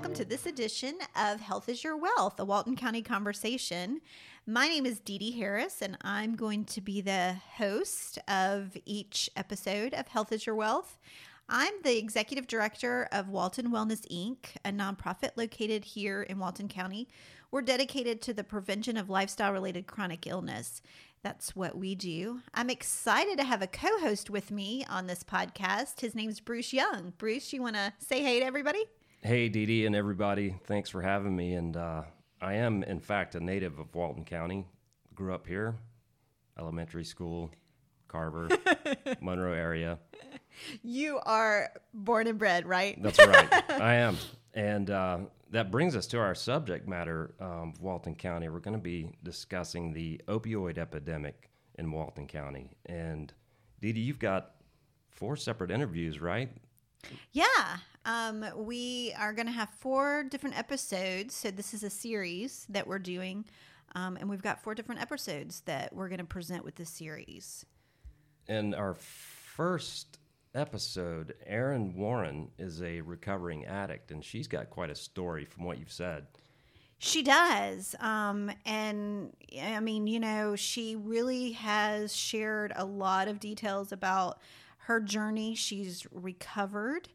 Welcome to this edition of Health is Your Wealth, a Walton County conversation. My name is Dee Dee Harris, and I'm going to be the host of each episode of Health is Your Wealth. I'm the executive director of Walton Wellness Inc., a nonprofit located here in Walton County. We're dedicated to the prevention of lifestyle related chronic illness. That's what we do. I'm excited to have a co host with me on this podcast. His name's Bruce Young. Bruce, you want to say hey to everybody? Hey, Dee Dee and everybody. Thanks for having me. And uh, I am, in fact, a native of Walton County. Grew up here, elementary school, Carver, Monroe area. You are born and bred, right? That's right. I am. And uh, that brings us to our subject matter um, of Walton County. We're going to be discussing the opioid epidemic in Walton County. And Dee Dee, you've got four separate interviews, right? Yeah. Um, we are going to have four different episodes. So, this is a series that we're doing. Um, and we've got four different episodes that we're going to present with this series. And our first episode, Erin Warren is a recovering addict, and she's got quite a story from what you've said. She does. Um, and I mean, you know, she really has shared a lot of details about her journey. She's recovered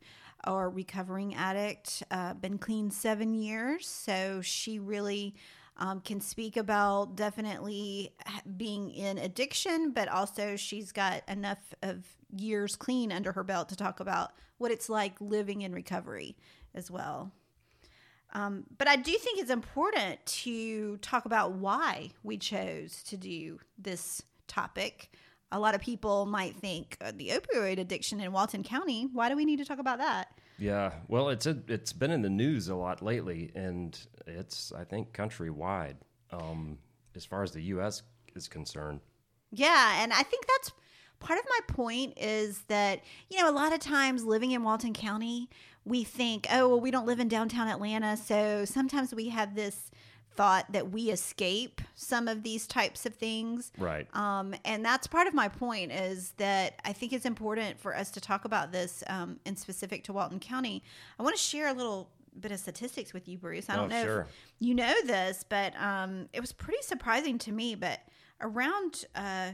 or recovering addict, uh, been clean seven years. So she really um, can speak about definitely being in addiction, but also she's got enough of years clean under her belt to talk about what it's like living in recovery as well. Um, but I do think it's important to talk about why we chose to do this topic. A lot of people might think uh, the opioid addiction in Walton County. Why do we need to talk about that? Yeah, well, it's a, it's been in the news a lot lately, and it's I think countrywide um, as far as the U.S. is concerned. Yeah, and I think that's part of my point is that you know a lot of times living in Walton County, we think, oh well, we don't live in downtown Atlanta, so sometimes we have this thought that we escape some of these types of things. Right. Um, and that's part of my point is that I think it's important for us to talk about this um, in specific to Walton County. I want to share a little bit of statistics with you, Bruce. I don't oh, know sure. if you know this, but um, it was pretty surprising to me. But around uh,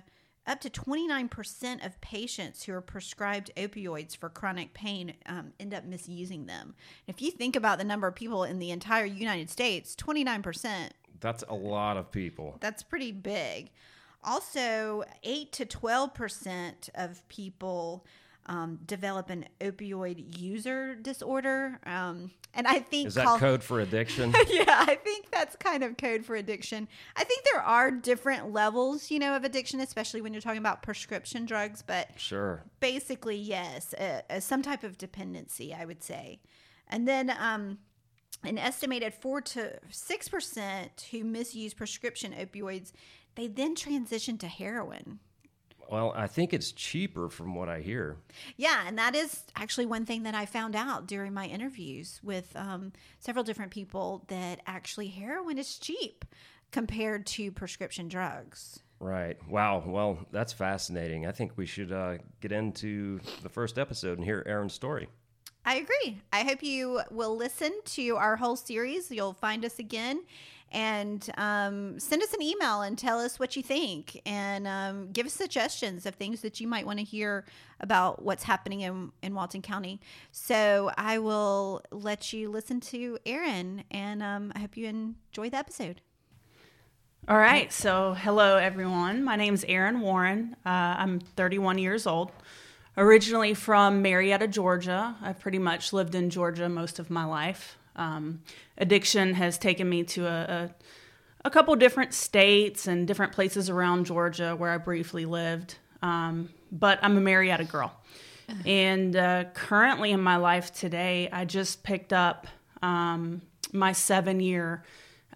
up to 29% of patients who are prescribed opioids for chronic pain um, end up misusing them. If you think about the number of people in the entire United States, 29%. That's a lot of people. That's pretty big. Also, 8 to 12% of people um, develop an opioid user disorder. Um, and I think is that called, code for addiction? yeah, I think that's kind of code for addiction. I think there are different levels, you know, of addiction, especially when you're talking about prescription drugs. But sure, basically, yes, uh, uh, some type of dependency, I would say. And then um, an estimated four to six percent who misuse prescription opioids, they then transition to heroin. Well, I think it's cheaper from what I hear. Yeah, and that is actually one thing that I found out during my interviews with um, several different people that actually heroin is cheap compared to prescription drugs. Right. Wow. Well, that's fascinating. I think we should uh, get into the first episode and hear Erin's story. I agree. I hope you will listen to our whole series. You'll find us again and um, send us an email and tell us what you think and um, give us suggestions of things that you might want to hear about what's happening in, in Walton County. So I will let you listen to Erin and um, I hope you enjoy the episode. All right. So, hello, everyone. My name is Erin Warren. Uh, I'm 31 years old. Originally from Marietta, Georgia. I've pretty much lived in Georgia most of my life. Um, addiction has taken me to a, a, a, couple different states and different places around Georgia where I briefly lived. Um, but I'm a Marietta girl. And uh, currently in my life today, I just picked up um, my seven year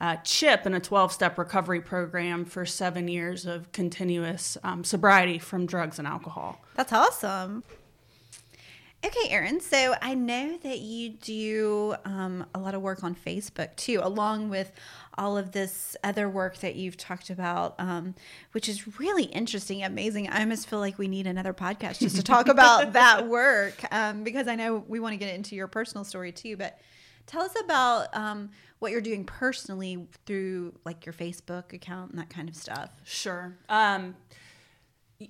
uh, chip in a 12 step recovery program for seven years of continuous um, sobriety from drugs and alcohol. That's awesome. Okay, Erin. So I know that you do um, a lot of work on Facebook too, along with all of this other work that you've talked about, um, which is really interesting, amazing. I almost feel like we need another podcast just to talk about that work um, because I know we want to get into your personal story too. But Tell us about um, what you're doing personally through like your Facebook account and that kind of stuff. Sure.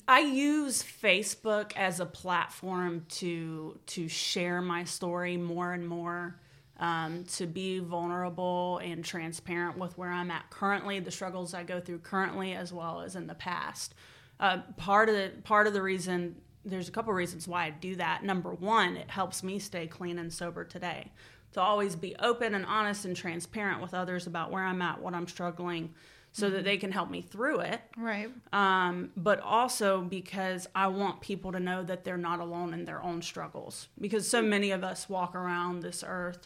I use Facebook as a platform to to share my story more and more, um, to be vulnerable and transparent with where I'm at currently, the struggles I go through currently, as well as in the past. Uh, part of the part of the reason there's a couple reasons why I do that. Number one, it helps me stay clean and sober today. To always be open and honest and transparent with others about where I'm at, what I'm struggling, so that they can help me through it. Right. Um, but also because I want people to know that they're not alone in their own struggles. Because so many of us walk around this earth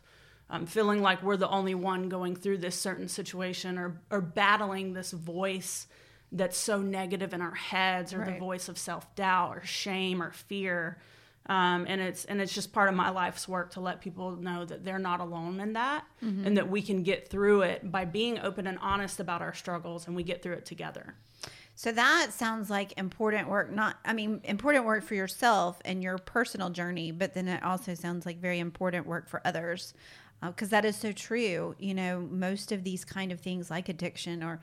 um, feeling like we're the only one going through this certain situation or, or battling this voice that's so negative in our heads or Right. the voice of self doubt or shame or fear. Um, and it's and it's just part of my life's work to let people know that they're not alone in that and that we can get through it by being open and honest about our struggles and we get through it together. So that sounds like important work. Not, I mean, important work for yourself and your personal journey, but then it also sounds like very important work for others, because that is so true. You know, most of these kind of things, like addiction or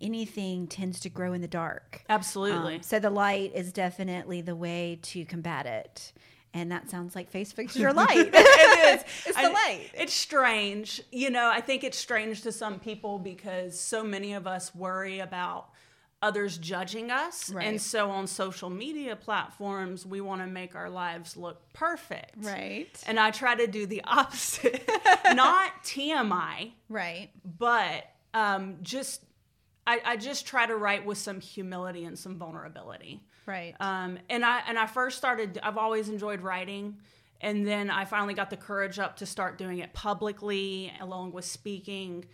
anything, tends to grow in the dark. Absolutely. Um, so the light is definitely the way to combat it. And that sounds like Facebook's your light. it is. It's the I- light. It's strange. You know, I think it's strange to some people because so many of us worry about others judging us. Right. And so on social media platforms, we want to make our lives look perfect. Right. And I try to do the opposite. Not TMI, Right. but um, just I, I just try to write with some humility and some vulnerability. Right. Um, and I and I first started. I've always enjoyed writing, and then I finally got the courage up to start doing it publicly, along with speaking.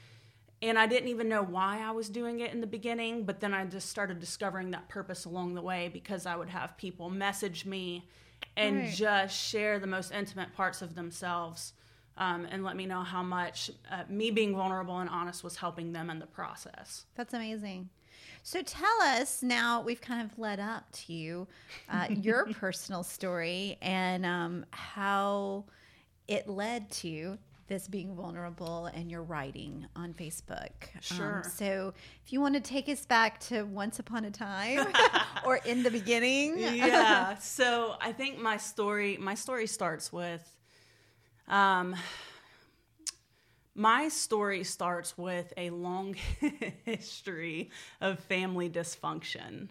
And I didn't even know why I was doing it in the beginning, but then I just started discovering that purpose along the way because I would have people message me and Right. just share the most intimate parts of themselves um, and let me know how much uh, me being vulnerable and honest was helping them in the process. That's amazing. So tell us now, we've kind of led up to you, uh, your personal story and um, how it led to this being vulnerable and your writing on Facebook. Um, Sure. so if you want to take us back to once upon a time or in the beginning. yeah so i think my story my story starts with um my story starts with a long history of family dysfunction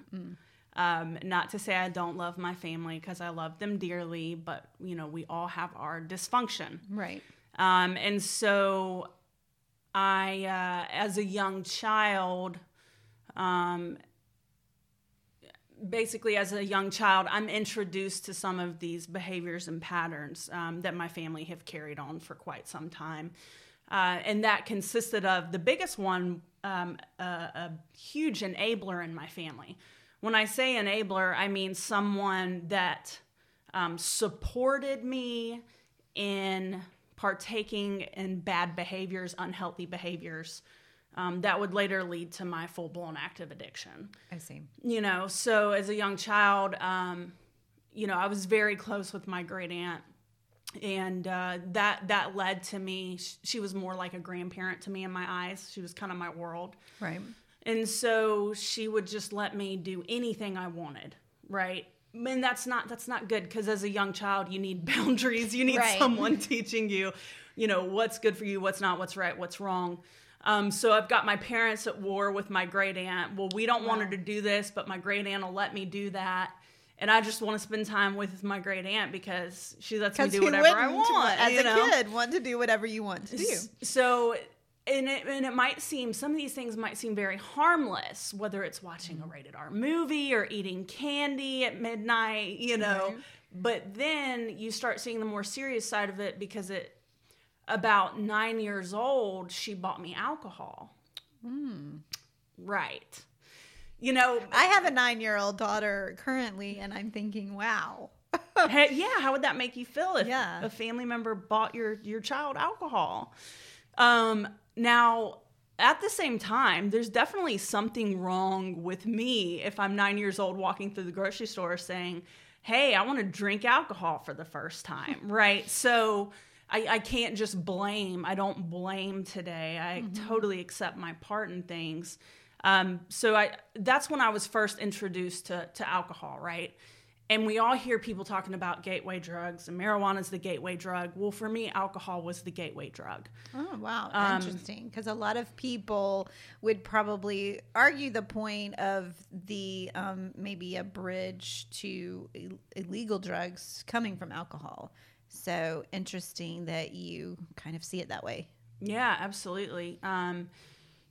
um, not to say i don't love my family because i love them dearly but you know we all have our dysfunction Right. um, and so I, uh, as a young child, um, basically as a young child, I'm introduced to some of these behaviors and patterns um, that my family have carried on for quite some time. Uh, and that consisted of the biggest one, um, a, a huge enabler in my family. When I say enabler, I mean someone that um, supported me in partaking in bad behaviors, unhealthy behaviors um, that would later lead to my full blown active addiction I see. you know so as a young child um, you know i was very close with my great aunt and uh, that that led to me she was more like a grandparent to me in my eyes she was kind of my world Right. and so she would just let me do anything i wanted right and that's not that's not good because as a young child you need boundaries you need Right. someone teaching you you know what's good for you what's not what's right what's wrong um, so i've got my parents at war with my great aunt well we don't want her to do this but my great aunt will let me do that and i just want to spend time with my great aunt because she lets me do whatever i want as a know? kid, want to do whatever you want to do. So, and it, and it might seem, some of these things might seem very harmless, whether it's watching a rated R movie or eating candy at midnight, you know. Right. But then you start seeing the more serious side of it because it, about nine years old, she bought me alcohol. Right. You know, I have a nine year old daughter currently, and I'm thinking, wow. Hey, yeah, how would that make you feel if Yeah. a family member bought your your child alcohol? Um, now, at the same time, there's definitely something wrong with me if I'm nine years old walking through the grocery store saying, "Hey, I want to drink alcohol for the first time," right? So. I, I can't just blame. I don't blame today. I mm-hmm. totally accept my part in things. Um, so I that's when I was first introduced to to alcohol, right? And we all hear people talking about gateway drugs, and marijuana is the gateway drug. Well, for me, alcohol was the gateway drug. Oh, wow. Um, Interesting. Because a lot of people would probably argue the point of the um, maybe a bridge to illegal drugs coming from alcohol. So interesting that you kind of see it that way. Yeah, absolutely. Um,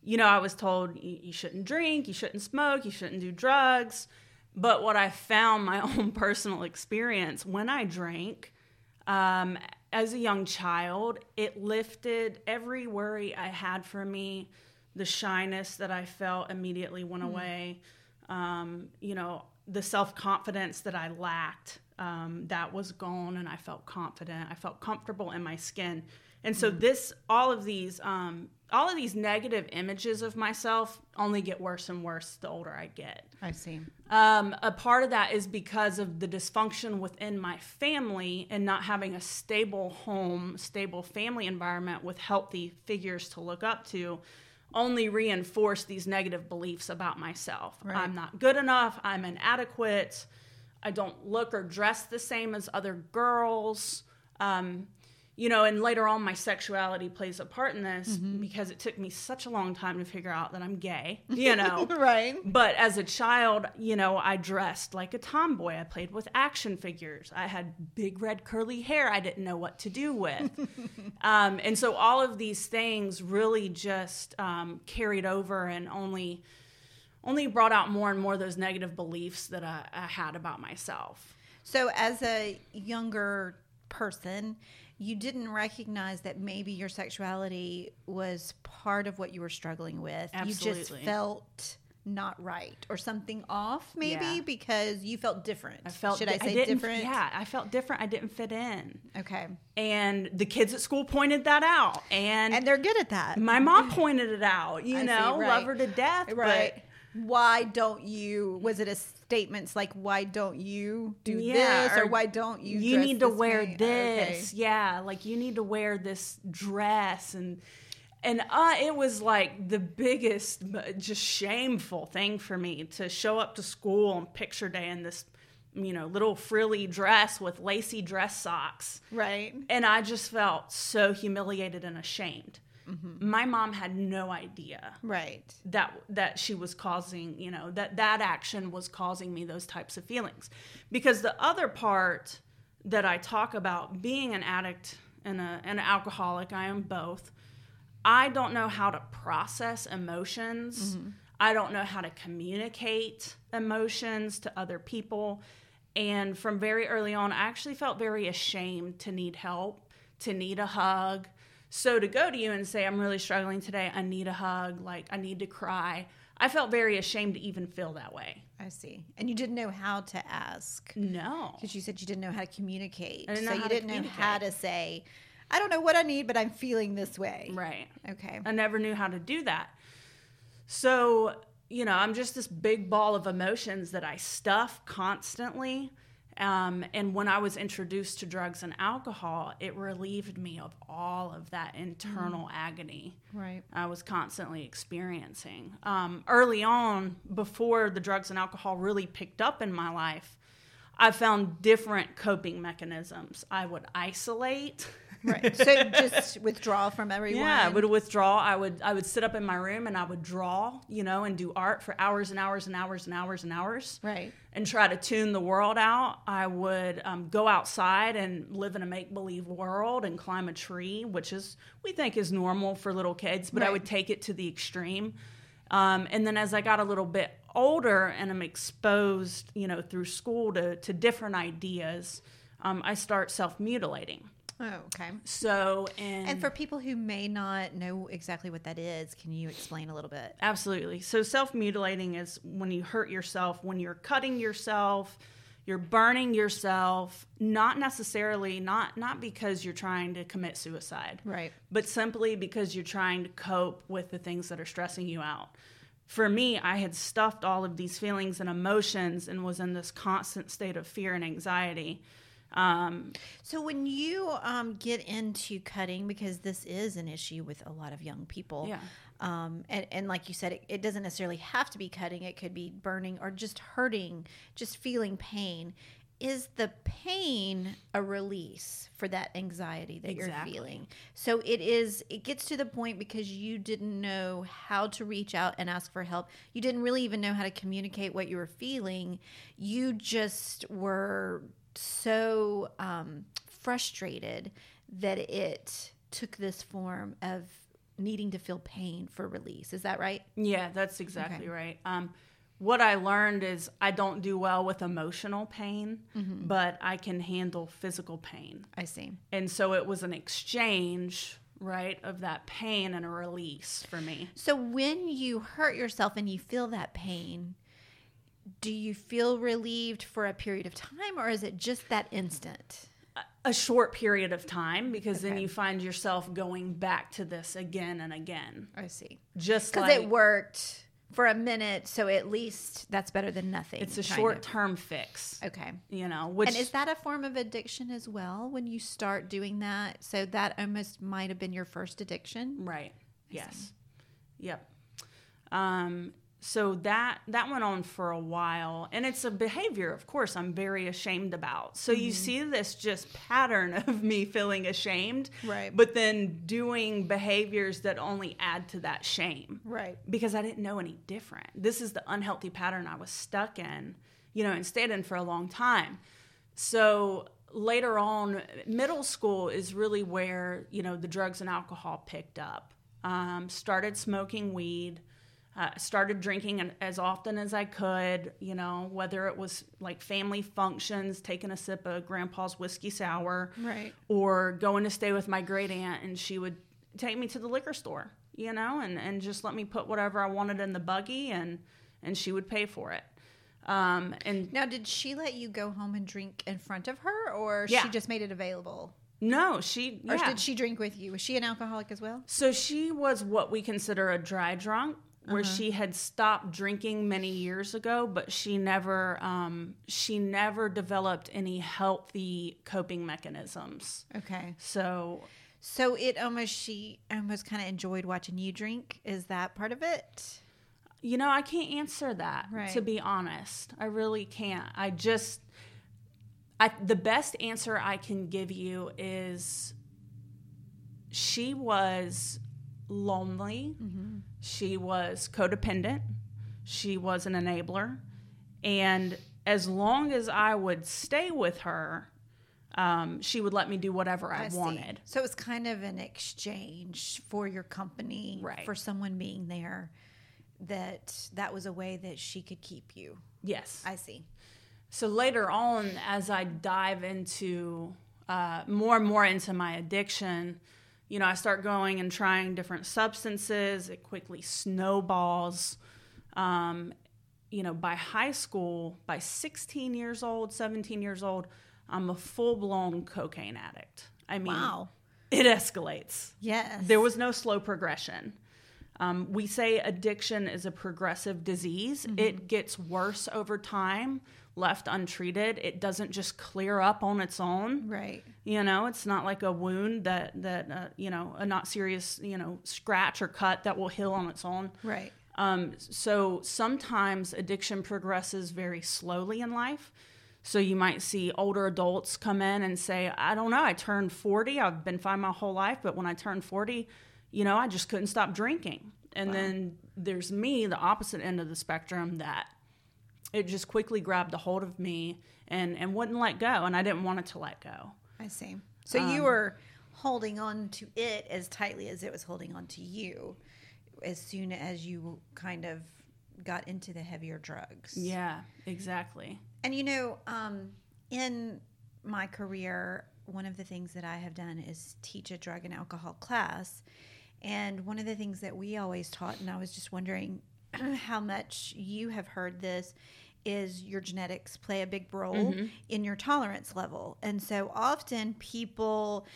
you know, I was told you, you shouldn't drink, you shouldn't smoke, you shouldn't do drugs. But what I found my own personal experience when I drank um, as a young child, it lifted every worry I had for me. The shyness that I felt immediately went mm. away. Um, you know, the self confidence that I lacked, um, that was gone, and I felt confident. I felt comfortable in my skin. And so, mm. this, all of these, um, all of these negative images of myself only get worse and worse the older I get. I see. Um, a part of that is because of the dysfunction within my family and not having a stable home, stable family environment with healthy figures to look up to. Only reinforce these negative beliefs about myself. Right. I'm not good enough. I'm inadequate. I don't look or dress the same as other girls. Um, you know, and later on, my sexuality plays a part in this mm-hmm. because it took me such a long time to figure out that I'm gay, you know. right. But as a child, you know, I dressed like a tomboy. I played with action figures. I had big red curly hair I didn't know what to do with. um, and so all of these things really just um, carried over and only only brought out more and more those negative beliefs that I, I had about myself. So as a younger person, you didn't recognize that maybe your sexuality was part of what you were struggling with. Absolutely. You just felt not right or something off maybe yeah. because you felt different. I felt should I say I different? Yeah, I felt different. I didn't fit in. Okay. And the kids at school pointed that out and And they're good at that. My mom pointed it out, you I know, right. love her to death. Right. Why don't you was it a statements like why don't you do yeah, this or, or, why don't you you need to wear way? this okay. yeah like you need to wear this dress and and uh, it was like the biggest just shameful thing for me to show up to school on picture day in this you know little frilly dress with lacy dress socks right and i just felt so humiliated and ashamed Mm-hmm. My mom had no idea, right, that that she was causing, you know, that that action was causing me those types of feelings. Because the other part that I talk about being an addict and a, an alcoholic, I am both. I don't know how to process emotions. Mm-hmm. I don't know how to communicate emotions to other people. And from very early on, I actually felt very ashamed to need help, to need a hug, so to go to you and say, I'm really struggling today, I need a hug, like I need to cry, I felt very ashamed to even feel that way. I see. And you didn't know how to ask. No. Because you said you didn't know how to communicate. so you didn't know how to say, I don't know what I need, but I'm feeling this way. Right. Okay. I never knew how to do that. So, you know, I'm just this big ball of emotions that I stuff constantly. Um, and when I was introduced to drugs and alcohol, it relieved me of all of that internal mm. agony right. I was constantly experiencing. Um, early on, before the drugs and alcohol really picked up in my life, I found different coping mechanisms. I would isolate. Right. So just withdraw from everyone. Yeah, I would withdraw. I would I would sit up in my room and I would draw, you know, and do art for hours and hours and hours and hours and hours. Right. And try to tune the world out. I would um, go outside and live in a make believe world and climb a tree, which is we think is normal for little kids, but right. I would take it to the extreme. Um, and then as I got a little bit older and I'm exposed, you know, through school to to different ideas, um, I start self mutilating. Oh, okay. So, and, and for people who may not know exactly what that is, can you explain a little bit? Absolutely. So, self mutilating is when you hurt yourself, when you're cutting yourself, you're burning yourself, not necessarily not not because you're trying to commit suicide, right? But simply because you're trying to cope with the things that are stressing you out. For me, I had stuffed all of these feelings and emotions and was in this constant state of fear and anxiety Um, So when you um, get into cutting, because this is an issue with a lot of young people, Yeah. Um, and, and like you said, it, it doesn't necessarily have to be cutting; it could be burning or just hurting, just feeling pain. Is the pain a release for that anxiety that Exactly. you're feeling? So it is. It gets to the point because you didn't know how to reach out and ask for help. You didn't really even know how to communicate what you were feeling. You just were so um, frustrated that it took this form of needing to feel pain for release. Is that right? Yeah, that's exactly Okay. right. Um, what I learned is I don't do well with emotional pain, Mm-hmm. but I can handle physical pain. I see. And so it was an exchange, right, of that pain and a release for me. So when you hurt yourself and you feel that pain, do you feel relieved for a period of time or is it just that instant? A short period of time because then you find yourself going back to this again and again. I see. Just Because like it worked for a minute, so at least that's better than nothing. it's a short term fix. Okay. You know, which And is that a form of addiction as well when you start doing that? So that almost might have been your first addiction. Right. Yes. Yep. Um, so that that went on for a while, and it's a behavior, of course, I'm very ashamed about. So you see this just pattern of me feeling ashamed, Right. But then doing behaviors that only add to that shame, Right. because I didn't know any different. This is the unhealthy pattern I was stuck in, you know, and stayed in for a long time. So later on, middle school is really where, you know, the drugs and alcohol picked up. Um, started smoking weed, uh, started drinking as often as I could, you know, whether it was like family functions, taking a sip of grandpa's whiskey sour, Right. or going to stay with my great aunt and she would take me to the liquor store you know and, and just let me put whatever i wanted in the buggy and and she would pay for it um, and Now, did she let you go home and drink in front of her, or Yeah. she just made it available? no she Or yeah. did she drink with you? Was she an alcoholic as well? so she was what we consider a dry drunk where Uh-huh. she had stopped drinking many years ago but she never um, she never developed any healthy coping mechanisms Okay. so So it almost she almost kind of enjoyed watching you drink. Is that part of it? You know, I can't answer that to be honest. I really can't. I just I the best answer I can give you is she was lonely. She was codependent. She was an enabler. And as long as I would stay with her, um, she would let me do whatever I, see. wanted. So it was kind of an exchange for your company, Right. For someone being there, that that was a way that she could keep you. Yes. I see. So later on, as I dive into uh, more and more into my addiction, you know, I start going and trying different substances. It quickly snowballs. Um, you know, by high school, by 16 years old, 17 years old, I'm a full blown cocaine addict. I mean, Wow. it escalates. Yes. There was no slow progression. Um, we say addiction is a progressive disease. It gets worse over time, left untreated. It doesn't just clear up on its own. right. You know, it's not like a wound that that uh, you know a not serious you know scratch or cut that will heal on its own. Right. Um, so sometimes addiction progresses very slowly in life. So you might see older adults come in and say, I don't know, I turned 40, I've been fine my whole life, but when I turned 40, you know, I just couldn't stop drinking. And then there's me, the opposite end of the spectrum, that it just quickly grabbed a hold of me and, and wouldn't let go. And I didn't want it to let go. I see. So Um, you were holding on to it as tightly as it was holding on to you as soon as you kind of got into the heavier drugs. Yeah, exactly. And you know, um, in my career, one of the things that I have done is teach a drug and alcohol class. And one of the things that we always taught, and I was just wondering how much you have heard this, is your genetics play a big role mm-hmm. in your tolerance level. And so often people,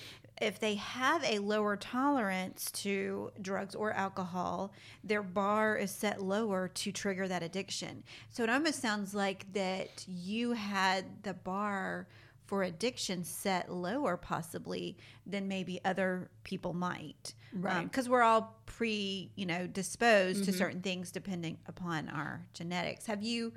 if they have a lower tolerance to drugs or alcohol, their bar is set lower to trigger that addiction. So it almost sounds like that you had the bar for addiction set lower possibly than maybe other people might um, Right. because we're all pre you know disposed to mm-hmm. certain things depending upon our genetics have you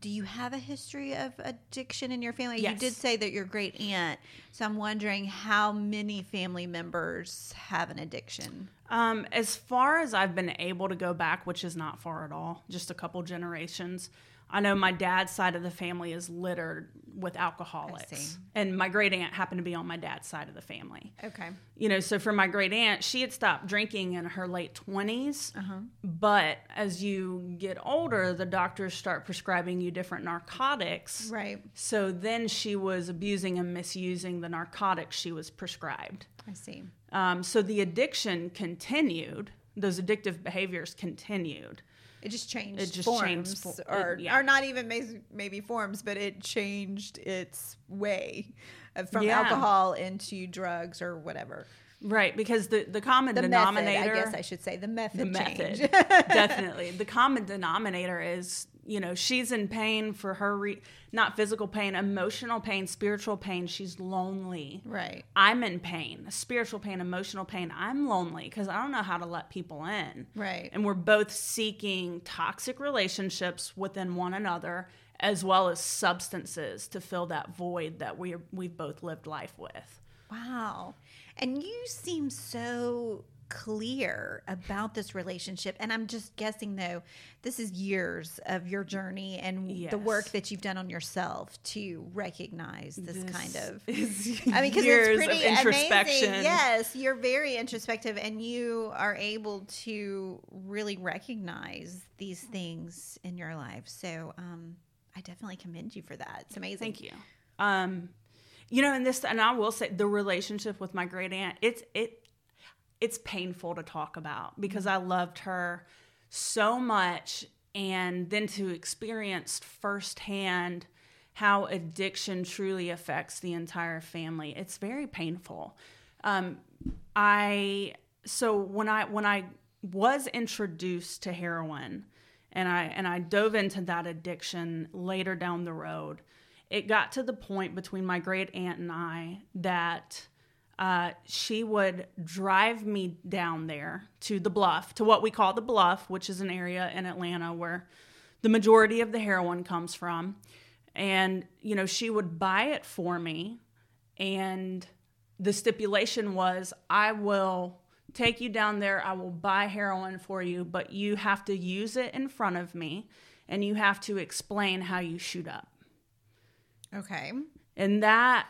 do you have a history of addiction in your family you did say that your great aunt so i'm wondering how many family members have an addiction Um, as far as I've been able to go back, which is not far at all, just a couple generations. I know my dad's side of the family is littered with alcoholics, and my great aunt happened to be on my dad's side of the family. okay You know, so for my great aunt, she had stopped drinking in her late 20s. Uh-huh. But as you get older, the doctors start prescribing you different narcotics. right So then she was abusing and misusing the narcotics she was prescribed. i see Um, so the addiction continued. Those addictive behaviors continued. It just changed. It just forms, changed or it- yeah. or not even may- maybe forms, but it changed its way uh, from Yeah. alcohol into drugs or whatever. Right, because the, the common The denominator method, I guess I should say, the method. the change. method definitely the common denominator is you know she's in pain for her re- not physical pain emotional pain spiritual pain she's lonely right. i'm in pain spiritual pain emotional pain i'm lonely because i don't know how to let people in Right. and we're both seeking toxic relationships within one another as well as substances to fill that void that we we've both lived life with Wow. And you seem so clear about this relationship. And I'm just guessing, though, this is years of your journey and the work that you've done on yourself to recognize this, kind of. I mean, because it's pretty introspection amazing. Yes, you're very introspective, and you are able to really recognize these things in your life. So, um, I definitely commend you for that. It's amazing. Thank you. Um, you know, and this, and I will say, the relationship with my great aunt, it's it, it's painful to talk about because I loved her so much, and then to experience firsthand how addiction truly affects the entire family, it's very painful. Um, I so when I when I was introduced to heroin, and I and I dove into that addiction later down the road. It got to the point between my great aunt and I that uh, she would drive me down there to the bluff, to what we call the bluff, which is an area in Atlanta where the majority of the heroin comes from. And, you know, she would buy it for me. And the stipulation was I will take you down there, I will buy heroin for you, but you have to use it in front of me and you have to explain how you shoot up. Okay. And that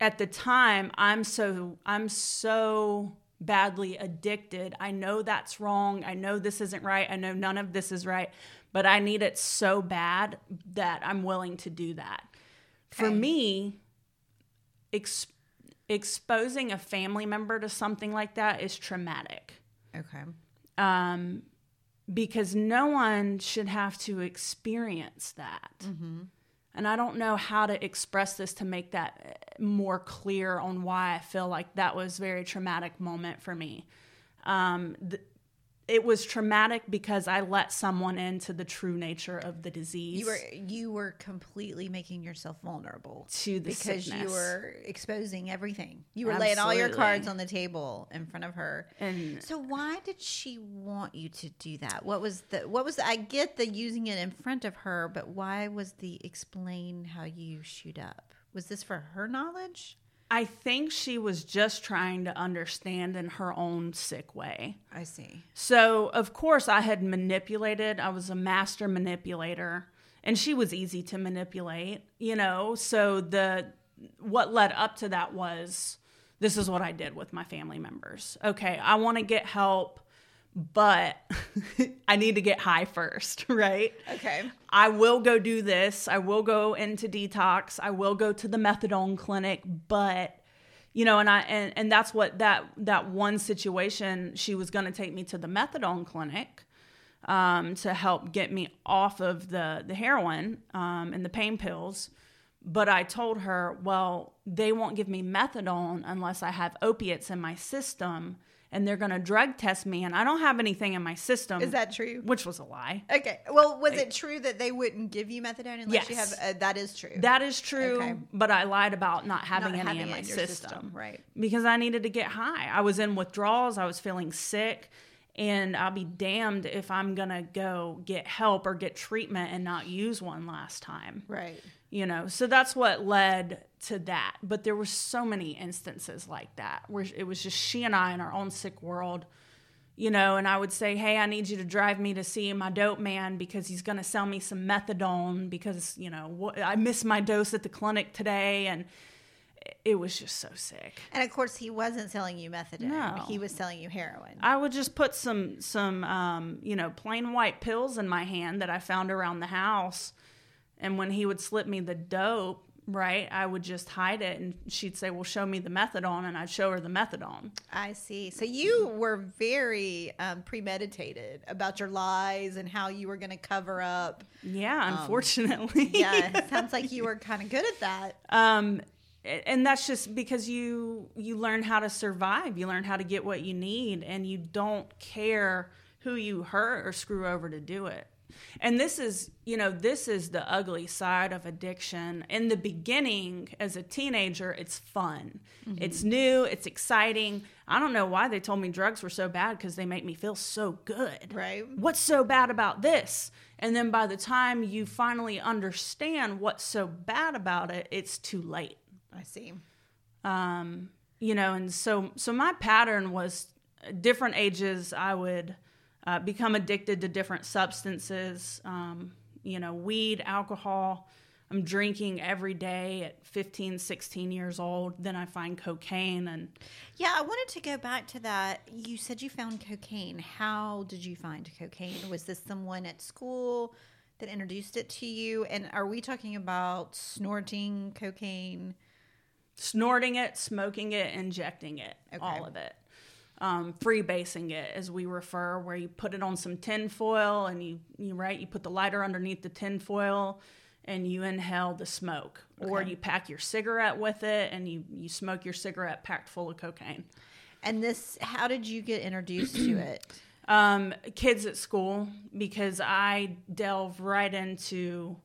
at the time I'm so I'm so badly addicted. I know that's wrong. I know this isn't right. I know none of this is right, but I need it so bad that I'm willing to do that. For Okay. me, ex- exposing a family member to something like that is traumatic Okay. um, because no one should have to experience that. And I don't know how to express this to make that uh, more clear on why I feel like that was very traumatic moment for me. Um, th- it was traumatic because I let someone into the true nature of the disease. You were you were completely making yourself vulnerable To the because you were exposing everything. You were laying all your cards on the table in front of her. And- so why did she want you to do that? What was the what was the, I get the using it in front of her, but why was the explain how you shoot up? Was this for her knowledge? I think she was just trying to understand in her own sick way. I see. So, of course, I had manipulated. I was a master manipulator, and she was easy to manipulate, you know. So, the what led up to that was this is what I did with my family members. Okay, I want to get help, but I need to get high first, right? Okay. I will go do this. I will go into detox. I will go to the methadone clinic, but you know, and I and, and that's what that that one situation she was going to take me to the methadone clinic um, to help get me off of the the heroin um, and the pain pills. But I told her, well, they won't give me methadone unless I have opiates in my system, and they're going to drug test me and I don't have anything in my system. Is that true? Which was a lie. Okay. Well, was it true that they wouldn't give you methadone unless you have? Yes. Uh, that is true. That is true, Okay. but I lied about not having Not any having in my in system. system, right. Because I needed to get high. I was in withdrawals, I was feeling sick, and I'll be damned if I'm going to go get help or get treatment and not use one last time. right. You know, so that's what led to that. But there were so many instances like that where it was just she and I in our own sick world you know, and I would say, "Hey, I need you to drive me to see my dope man because he's going to sell me some methadone because you know wh- I missed my dose at the clinic today," and it was just so sick. And of course, he wasn't selling you methadone. No. He was selling you heroin. I would just put some some um, you know plain white pills in my hand that I found around the house, and when he would slip me the dope, right, I would just hide it, and she'd say, "Well, show me the methadone," and I'd show her the methadone. I see. So you were very um, premeditated about your lies and how you were going to cover up. Yeah, unfortunately. Um, Yeah, it sounds like you were kind of good at that. um and that's just because you you learn how to survive you learn how to get what you need and you don't care who you hurt or screw over to do it and this is you know this is the ugly side of addiction in the beginning as a teenager it's fun it's new it's exciting i don't know why they told me drugs were so bad because they make me feel so good Right. what's so bad about this? And then by the time you finally understand what's so bad about it, it's too late. I see. Um, you know, and so so my pattern was different ages I would uh, become addicted to different substances, um, you know, weed, alcohol. I'm drinking every day at 15, 16 years old. Then I find cocaine and Yeah, I wanted to go back to that. You said you found cocaine. How did you find cocaine? Was this someone at school that introduced it to you? And are we talking about snorting cocaine? snorting it, smoking it, injecting it, Okay. all of it. Um, freebasing it, as we refer, where you put it on some tin foil and you, you right, you put the lighter underneath the tin foil and you inhale the smoke, or you pack your cigarette with it and you you smoke your cigarette packed full of cocaine. And this, how did you get introduced to it? Um, kids at school because I delve right into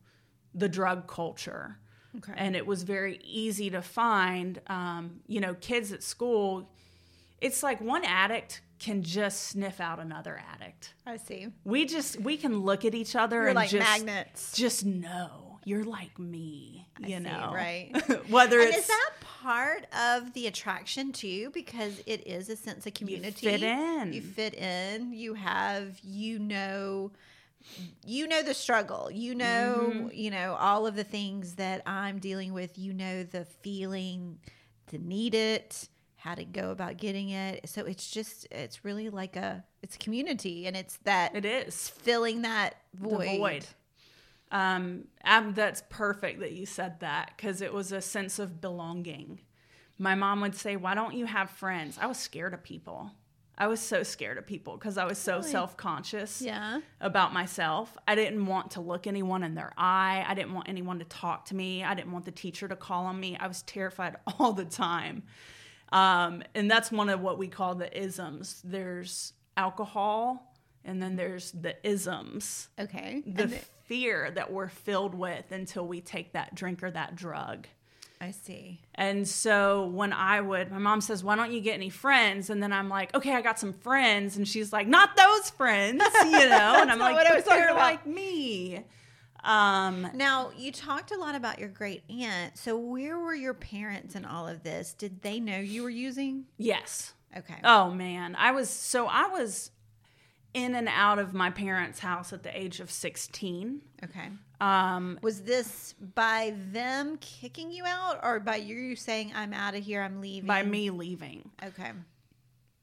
the drug culture. Okay. And it was very easy to find, um, you know, kids at school. It's like one addict can just sniff out another addict. I see. We just we can look at each other You're and like just magnets. just know you're like me. You know, right. Whether And it's is that part of the attraction too? Because it is a sense of community. You fit in. You fit in. You have, you know, you know the struggle. You know, Mm-hmm. you know all of the things that I'm dealing with. You know the feeling to need it, how to go about getting it. So it's just, it's really like a, it's a community, and it's that it is filling that void. the void. Um, um, that's perfect that you said that because it was a sense of belonging. My mom would say, "Why don't you have friends?" I was scared of people. I was so scared of people because I was so Really? self conscious Yeah. about myself. I didn't want to look anyone in their eye. I didn't want anyone to talk to me. I didn't want the teacher to call on me. I was terrified all the time. Um, and that's one of what we call the isms. There's alcohol, and then there's the isms Okay. the the- fear that we're filled with until we take that drink or that drug. I see. And so when I would, my mom says, Why don't you get any friends? And then I'm like, Okay, I got some friends. And she's like, Not those friends, you know? and I'm like, what I was But they're about." like me. Um, Now, you talked a lot about your great aunt. So, where were your parents in all of this? Did they know you were using? yes. Okay. Oh man. I was, so I was in and out of my parents' house at the age of 16. Okay. Um, Was this by them kicking you out or by you saying, I'm out of here, I'm leaving? by me leaving. Okay.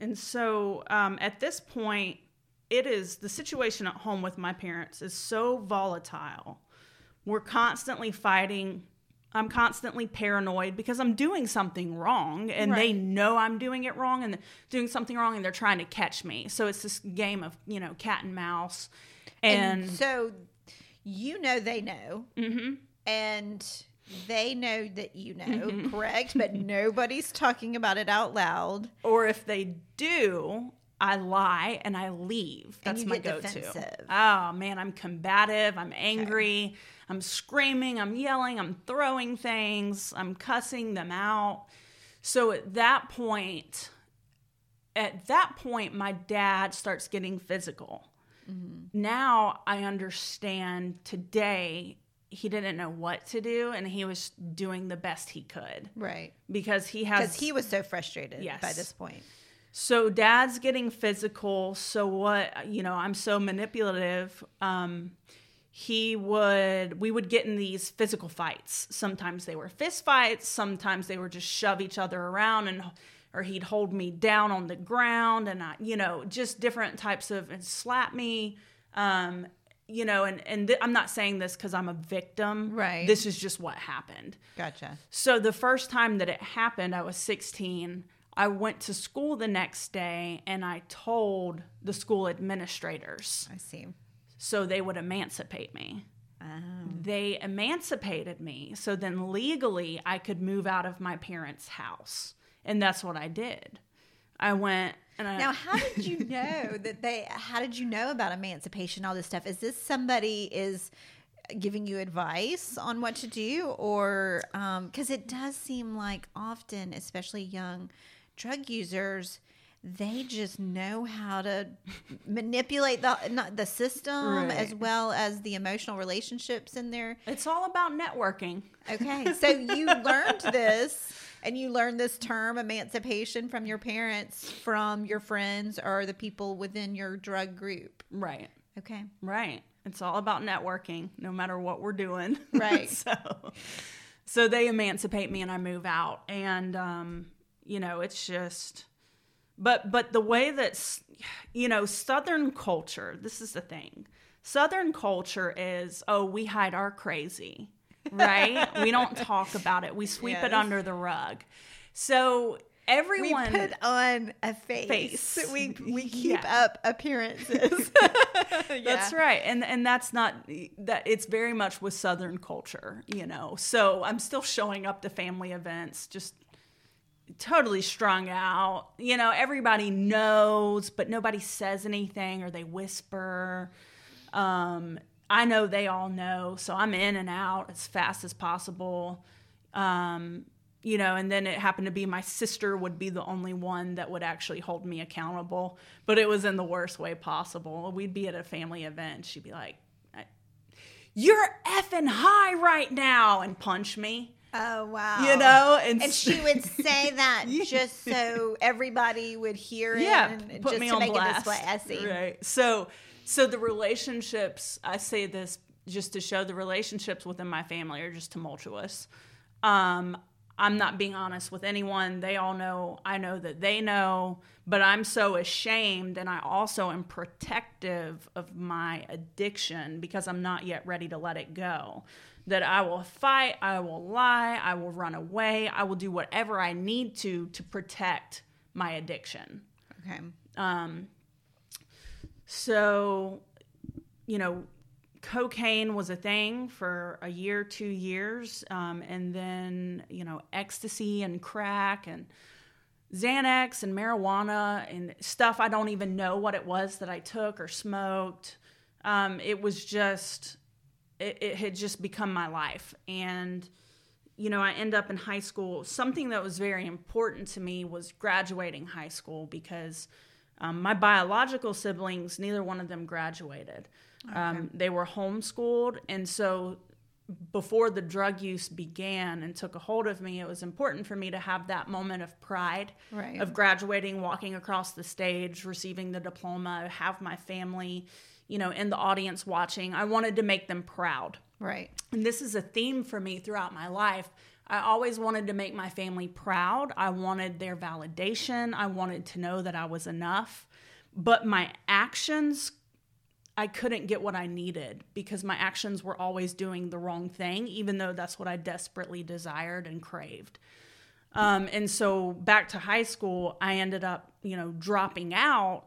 And so um, at this point, it is the situation at home with my parents is so volatile. We're constantly fighting. I'm constantly paranoid because I'm doing something wrong and they know I'm doing it wrong and doing something wrong and they're trying to catch me. So it's this game of, you know, cat and mouse. And, And, so, you know, they know. Mhm. And they know that you know, correct? But nobody's talking about it out loud. Or if they do, I lie and I leave. That's my go-to. defensive. Oh man, I'm combative. I'm angry. I'm screaming. I'm yelling. I'm throwing things. I'm cussing them out. So at that point, at that point, my dad starts getting physical. Mm-hmm. Now I understand today he didn't know what to do and he was doing the best he could Right. because he has Because he was so frustrated yes. by this point. So dad's getting physical. So what, you know, I'm so manipulative. Um, he would, we would get in these physical fights. Sometimes they were fist fights. Sometimes they were just shove each other around and, or he'd hold me down on the ground and I, you know, just different types of, and slap me. Um, you know, and, and th- I'm not saying this because I'm a victim. Right. This is just what happened. Gotcha. So the first time that it happened, I was 16. I went to school the next day and I told the school administrators I see. so they would emancipate me. Oh. They emancipated me so then legally I could move out of my parents' house. And that's what I did. I went and I Now, how did you know that they? How did you know about emancipation? All this stuff. Is this somebody is giving you advice on what to do, or um, because it does seem like often, especially young drug users, they just know how to manipulate the not the system Right. as well as the emotional relationships in there. it's all about networking. Okay, so you learned this, and you learned this term emancipation from your parents, from your friends, or the people within your drug group. Right. Okay, Right. It's all about networking, no matter what we're doing. Right. so, so they emancipate me and I move out, and um, you know, it's just, but but the way that's, you know, Southern culture. This is the thing. Southern culture is, oh, we hide our crazy, right? we don't talk about it. We sweep Yes. it under the rug. So we everyone put on a face. Face. We we keep Yeah. up appearances. That's right. And and that's not that it's very much with southern culture, you know. So I'm still showing up to family events just totally strung out. You know, everybody knows, but nobody says anything or they whisper. Um I know they all know, so I'm in and out as fast as possible. Um you know, and then it happened to be my sister would be the only one that would actually hold me accountable, but it was in the worst way possible. We'd be at a family event, she'd be like, "You're effing high right now," and punch me. Oh wow! You know, and, and she would say that just so everybody would hear it. yeah, and put just me to on make blast. it display. I see. Right. So, so the relationships. I say this just to show the relationships within my family are just tumultuous. Um, I'm not being honest with anyone. They all know. I know that they know, but I'm so ashamed, and I also am protective of my addiction because I'm not yet ready to let it go. That I will fight, I will lie, I will run away, I will do whatever I need to to protect my addiction. Okay. Um, So, you know, cocaine was a thing for a year, two years, um, and then you know, ecstasy and crack and Xanax and marijuana and stuff I don't even know what it was that I took or smoked. Um, it was just, it, it had just become my life. And, you know, I end up in high school. Something that was very important to me was graduating high school because um, my biological siblings, neither one of them graduated. Um, they were homeschooled. And so before the drug use began and took a hold of me, it was important for me to have that moment of pride Right. of graduating, walking across the stage, receiving the diploma, have my family, you know, in the audience watching. I wanted to make them proud. Right. And this is a theme for me throughout my life. I always wanted to make my family proud. I wanted their validation. I wanted to know that I was enough. But my actions, I couldn't get what I needed because my actions were always doing the wrong thing, even though that's what I desperately desired and craved. Um, and so back to high school, I ended up, you know, dropping out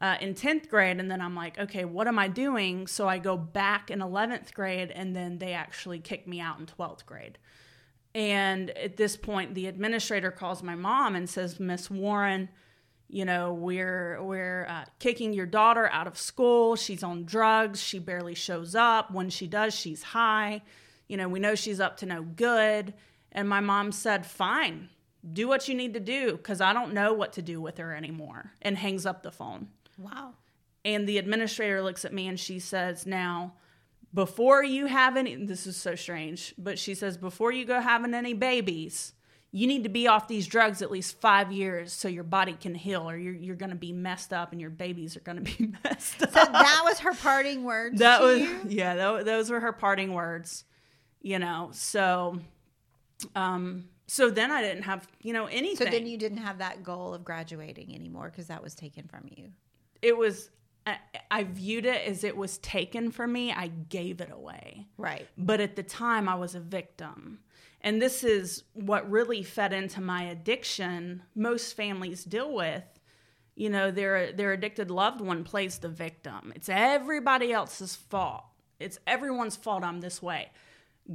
uh, in 10th grade. And then I'm like, okay, what am I doing? So I go back in 11th grade, and then they actually kick me out in 12th grade. And at this point, the administrator calls my mom and says, Miss Warren, you know we're we're uh, kicking your daughter out of school she's on drugs she barely shows up when she does she's high you know we know she's up to no good and my mom said fine do what you need to do because i don't know what to do with her anymore and hangs up the phone Wow. and the administrator looks at me and she says now before you have any this is so strange but she says before you go having any babies you need to be off these drugs at least five years so your body can heal or you're, you're going to be messed up and your babies are going to be messed up So that was her parting words. that was you? yeah tho- those were her parting words you know so um so then i didn't have you know anything. So then you didn't have that goal of graduating anymore because that was taken from you. It was I, I viewed it as it was taken from me i gave it away Right. but at the time I was a victim. And this is what really fed into my addiction most families deal with. You know, their their addicted loved one plays the victim. It's everybody else's fault. It's everyone's fault I'm this way.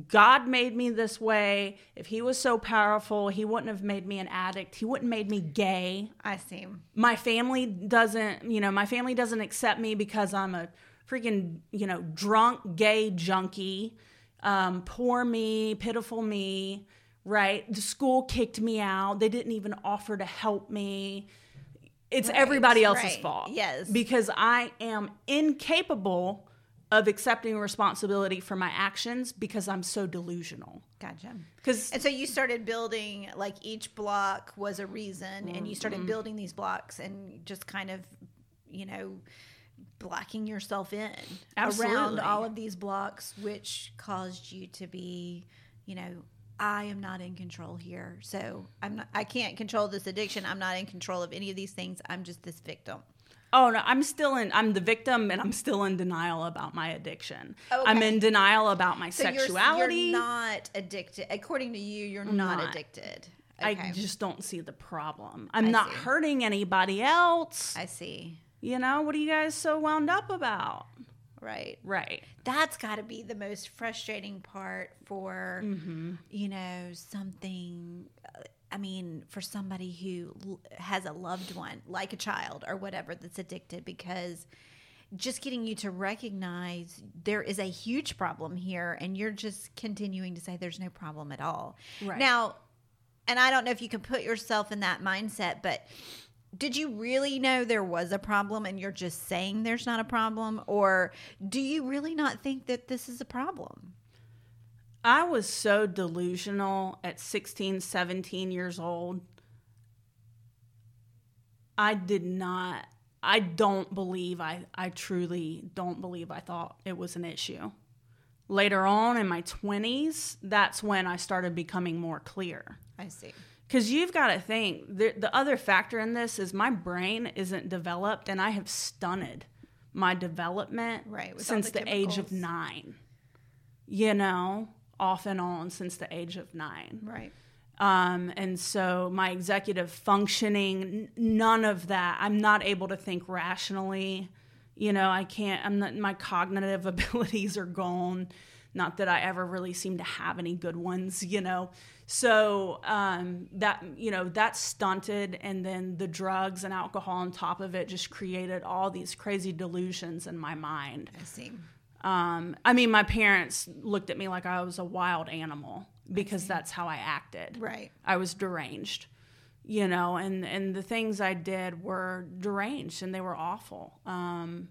God made me this way. If he was so powerful, he wouldn't have made me an addict. He wouldn't made me gay I see. my family doesn't you know my family doesn't accept me because i'm a freaking you know drunk gay junkie um, poor me pitiful me right the school kicked me out they didn't even offer to help me it's Right, everybody else's right. fault Yes. because i am incapable of accepting responsibility for my actions because i'm so delusional Gotcha. because And so you started building like each block was a reason, and you Mm-hmm. started building these blocks and just kind of, you know, blocking yourself in around all of these blocks, which caused you to be, you know, I am not in control here. So I'm not. I can't control this addiction. I'm not in control of any of these things. I'm just this victim. Oh no, I'm still in. I'm the victim, and I'm still in denial about my addiction. I'm in denial about my So you're- sexuality. You're, not addicted. According to you, you're not, not. addicted. I just don't see the problem. I'm I not see. hurting anybody else. I see. you know, what are you guys so wound up about? Right. Right. that's got to be the most frustrating part for Mm-hmm. you know something uh, i mean for somebody who has a loved one like a child or whatever that's addicted because just getting you to recognize there is a huge problem here and you're just continuing to say there's no problem at all. Right. now and i don't know if you can put yourself in that mindset but did you really know there was a problem and you're just saying there's not a problem? Or do you really not think that this is a problem I was so delusional at 16, 17 years old. I did not, I don't believe, I, I truly don't believe I thought it was an issue. Later on in my 20s, that's when I started becoming more clear. i see Because you've got to think the, the other factor in this is my brain isn't developed, and I have stunted my development Right, since the the, age of nine. You know, off and on since the age of nine. right Um, and so my executive functioning, none of that. I'm not able to think rationally. You know, I can't. I'm not. My cognitive abilities are gone. Not that I ever really seem to have any good ones. You know, so um, that you know that stunted, and then the drugs and alcohol on top of it just created all these crazy delusions in my mind. i see Um, I mean, my parents looked at me like I was a wild animal because that's how I acted. right I was deranged, you know, and and the things I did were deranged and they were awful. Um,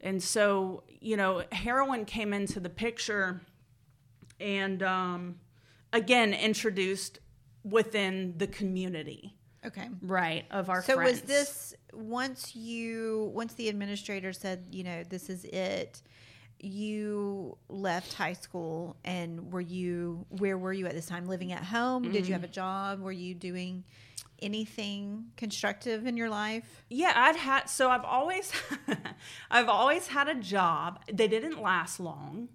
and so, you know, heroin came into the picture, and um, again introduced within the community, okay right, of our so friends. was this once you once the administrator said you know this is it you left high school and were you where were you at this time? Living at home? Did you have a mm. job? Were you doing anything constructive in your life? Yeah, I'd had so I've always I've always had a job. They didn't last long,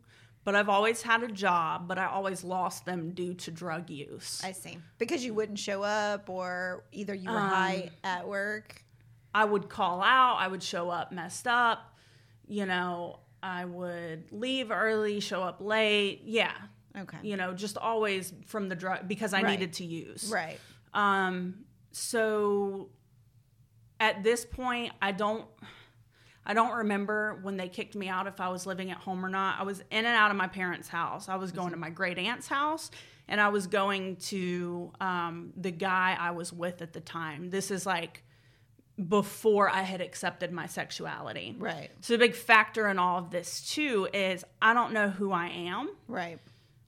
but I've always had a job, but I always lost them due to drug use. i see. Because you wouldn't show up or either you were um, high at work? I would call out, I would show up messed up, you know, I would leave early, show up late. Yeah. Okay. You know, just always from the drug because I Right. needed to use. Right. Um, so at this point, I don't, I don't remember when they kicked me out if I was living at home or not. I was in and out of my parents' house. I was going to my great aunt's house, and I was going to um, the guy I was with at the time. This is like before I had accepted my sexuality. Right. So a big factor in all of this too is I don't know who I am. Right.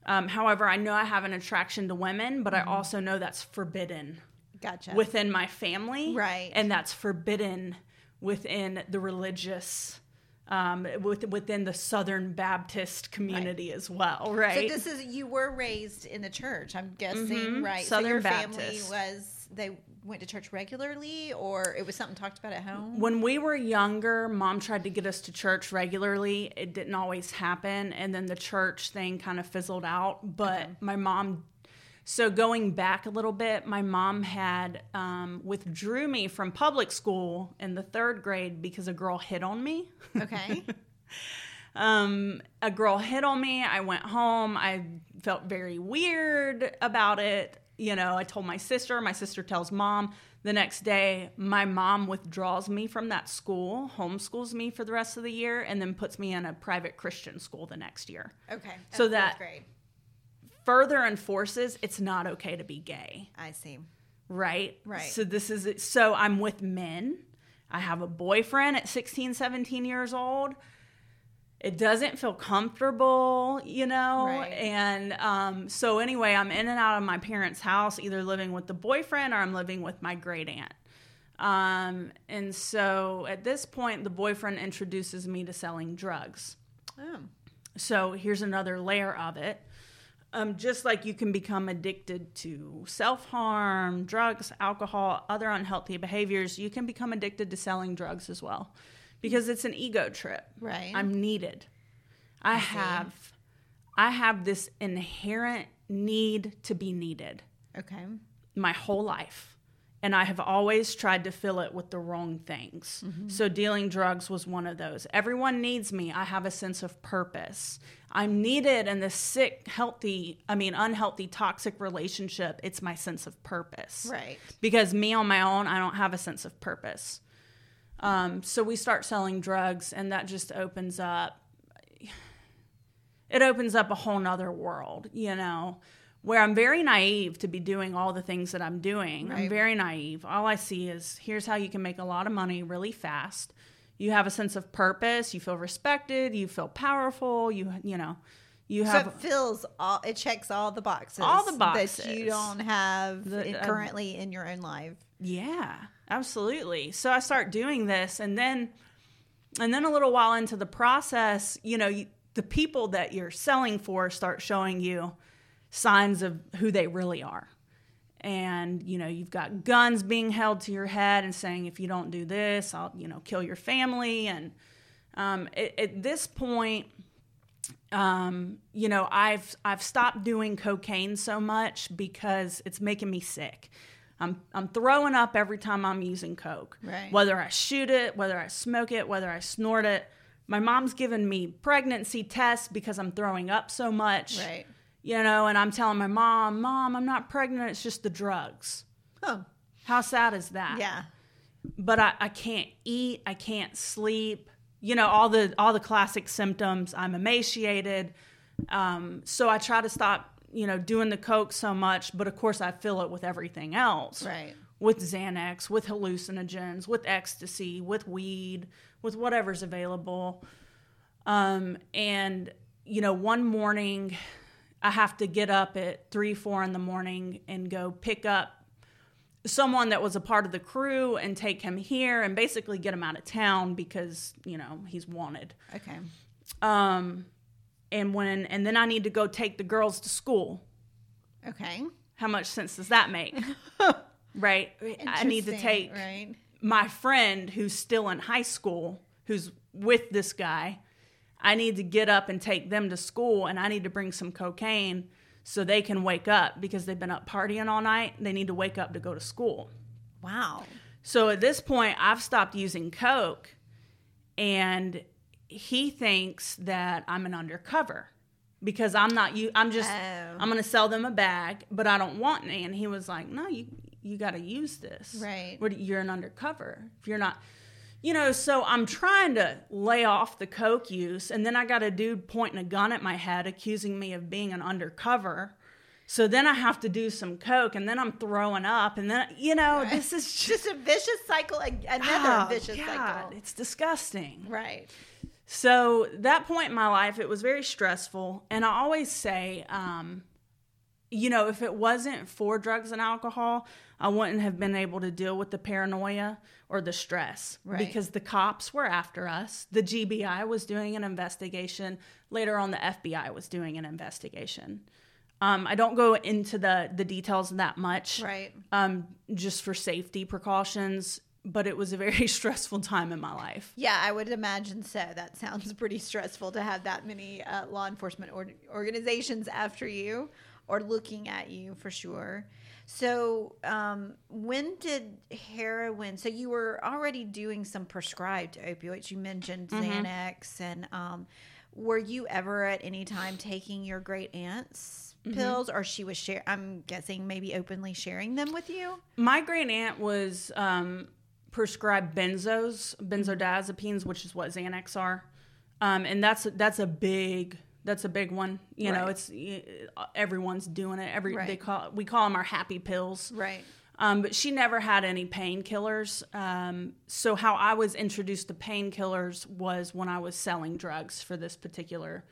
Um, however, I know I have an attraction to women, but I also know that's forbidden Gotcha. within my family. Right. And that's forbidden within the religious, um, with, within the Southern Baptist community as well, right? so this is you were raised in the church, I'm guessing, right? so Southern your Baptist. family was they went to church regularly, or it was something talked about at home. when we were younger, mom tried to get us to church regularly. It didn't always happen. And then the church thing kind of fizzled out. But my mom, so going back a little bit, my mom had um, withdrew me from public school in the third grade because a girl hit on me. Okay. um, a girl hit on me. I went home. I felt very weird about it. You know, I told my sister. My sister tells mom. The next day, my mom withdraws me from that school, homeschools me for the rest of the year, and then puts me in a private Christian school the next year. Okay. So that-. Further enforces it's not okay to be gay. I see. right? Right. So this is so I'm with men. I have a boyfriend at 16, 17 years old. It doesn't feel comfortable, you know? Right. And um, so, anyway, I'm in and out of my parents' house, either living with the boyfriend or I'm living with my great aunt. Um, and so at this point, the boyfriend introduces me to selling drugs. Oh. So here's another layer of it. Um, just like you can become addicted to self harm, drugs, alcohol, other unhealthy behaviors, you can become addicted to selling drugs as well because it's an ego trip. Right. I'm needed. I have I have this inherent need to be needed Okay. my whole life. And I have always tried to fill it with the wrong things. Mm-hmm. So, dealing drugs was one of those. Everyone needs me. I have a sense of purpose. I'm needed in this sick, healthy, I mean, unhealthy, toxic relationship. It's my sense of purpose. Right. Because me on my own, I don't have a sense of purpose. Um, so, we start selling drugs, and that just opens up it opens up a whole nother world, you know, where I'm very naive to be doing all the things that I'm doing. I'm very naive. All I see is here's how you can make a lot of money really fast. You have a sense of purpose, you feel respected, you feel powerful, you you know, you So have it fills all. It checks all the boxes. All the boxes that you don't have The- uh, currently in your own life. Yeah, absolutely. So I start doing this, and then, and then a little while into the process, you know, you, the people that you're selling for start showing you signs of who they really are. And you know, you've got guns being held to your head and saying, if you don't do this, I'll you know kill your family. And um, at, at this point, um, you know, I've I've stopped doing cocaine so much because it's making me sick. I'm I'm throwing up every time I'm using coke. Right. Whether I shoot it, whether I smoke it, whether I snort it. My mom's given me pregnancy tests because I'm throwing up so much. Right. You know, and I'm telling my mom, "Mom, I'm not pregnant. It's just the drugs." Oh. How sad is that? Yeah. but I, I can't eat, I can't sleep. You know, all the all the classic symptoms. I'm emaciated. Um, so I try to stop, you know, doing the coke so much, but of course I fill it with everything else. Right. With Xanax, with hallucinogens, with ecstasy, with weed, with whatever's available. Um, and you know, one morning I have to get up at three, four in the morning and go pick up someone that was a part of the crew and take him here and basically get him out of town because you know he's wanted Okay. um and when and then i need to go take the girls to school Okay. how much sense does that make right i need to take Right. my friend who's still in high school who's with this guy i need to get up and take them to school and i need to bring some cocaine so they can wake up because they've been up partying all night they need to wake up to go to school Wow. So at this point, I've stopped using Coke, and he thinks that I'm an undercover because I'm not you. I'm just Oh. I'm gonna sell them a bag, but I don't want any. And he was like, no, you you got to use this. Right. What you're an undercover. If you're not. You know, so I'm trying to lay off the coke use, and then I got a dude pointing a gun at my head, accusing me of being an undercover. So then I have to do some coke, and then I'm throwing up, and then you know, this is just Just a vicious cycle, another Oh, vicious God, cycle. It's disgusting. Right. So that point in my life, it was very stressful, and I always say, um, you know, if it wasn't for drugs and alcohol, I wouldn't have been able to deal with the paranoia or the stress Right. because the cops were after us. The GBI was doing an investigation. Later on, the FBI was doing an investigation. Um, I don't go into the the details that much, Right. um, just for safety precautions. But it was a very stressful time in my life. Yeah, I would imagine so. That sounds pretty stressful to have that many uh, law enforcement or- organizations after you or looking at you for sure. So, um, when did heroin? So, you were already doing some prescribed opioids. You mentioned Xanax, and um, were you ever at any time taking your great aunt's pills, or she was share? I'm guessing maybe openly sharing them with you. My great aunt was um, prescribed benzos, benzodiazepines, which is what Xanax are, um, and that's that's a big that's a big one. You know, it's uh, everyone's doing it. Every they call we call them our happy pills. Right. Um, but she never had any painkillers. Um, so how I was introduced to painkillers was when I was selling drugs for this particular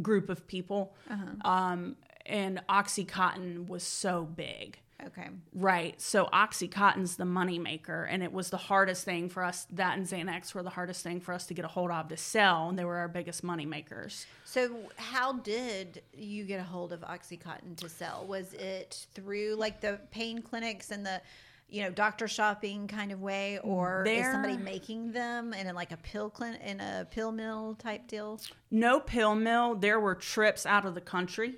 group of people. Um, and OxyContin was so big. Okay. Right. So Oxycontin's the moneymaker, and it was the hardest thing for us. That and Xanax were the hardest thing for us to get a hold of to sell, and they were our biggest moneymakers. So, how did you get a hold of OxyContin to sell? Was it through like the pain clinics and the, you know, doctor shopping kind of way, or is somebody making them in like a pill clinic in a pill mill type deal? No pill mill. There were trips out of the country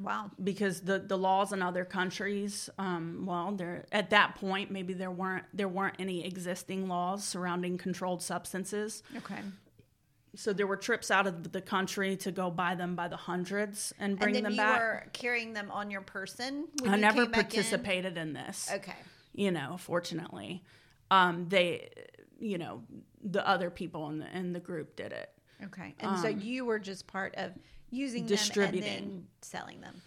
Wow. because the, the laws in other countries, um, well, there at that point maybe there weren't there weren't any existing laws surrounding controlled substances. Okay. So there were trips out of the country to go buy them by the hundreds and bring and them you back. were carrying them on your person. I you never back in? participated in this. Okay. you know, fortunately, um, they, you know, the other people in the in the group did it. Okay. And so you were just part of using them Distributing. and then selling them.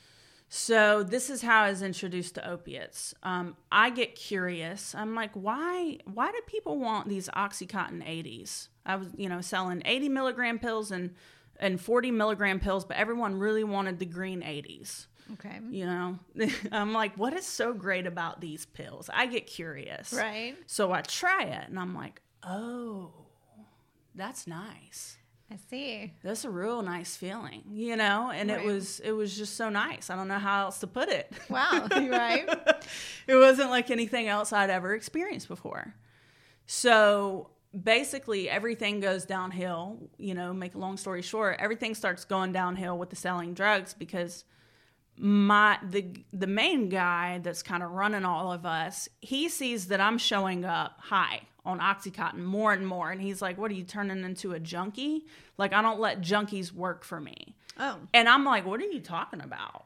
So this is how I was introduced to opiates. Um, I get curious. I'm like, why? Why do people want these OxyContin 80s? I was, you know, selling 80 milligram pills and and 40 milligram pills, but everyone really wanted the green 80s. Okay. You know, I'm like, what is so great about these pills? I get curious. Right. So I try it, and I'm like, oh, that's nice. I see. That's a real nice feeling, you know. And Right. it was it was just so nice. I don't know how else to put it. Wow. right. it wasn't like anything else I'd ever experienced before. So basically, everything goes downhill. You know, make a long story short, everything starts going downhill with the selling drugs because my the the main guy that's kind of running all of us, he sees that I'm showing up high on OxyContin more and more, and he's like, "What are you turning into a junkie? Like I don't let junkies work for me." Oh. And I'm like, "What are you talking about?"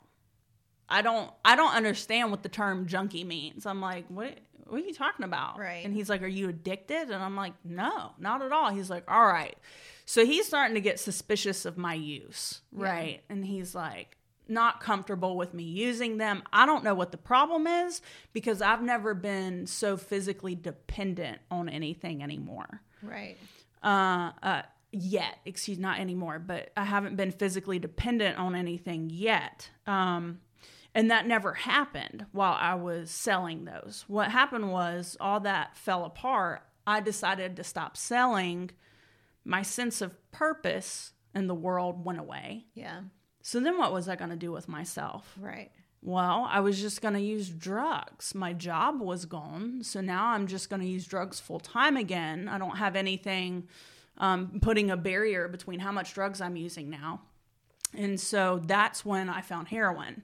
I don't I don't understand what the term junkie means. I'm like, "What what are you talking about?" Right. And he's like, "Are you addicted?" And I'm like, "No, not at all." He's like, "All right." So he's starting to get suspicious of my use, right? And he's like, not comfortable with me using them. I don't know what the problem is because I've never been so physically dependent on anything anymore. Right. Uh, uh, yet, excuse not anymore, but I haven't been physically dependent on anything yet. Um, and that never happened while I was selling those. What happened was all that fell apart. I decided to stop selling. My sense of purpose in the world went away. Yeah. So then what was I going to do with myself? Right. Well, I was just going to use drugs. My job was gone. So now I'm just going to use drugs full time again. I don't have anything um, putting a barrier between how much drugs I'm using now. And so that's when I found heroin.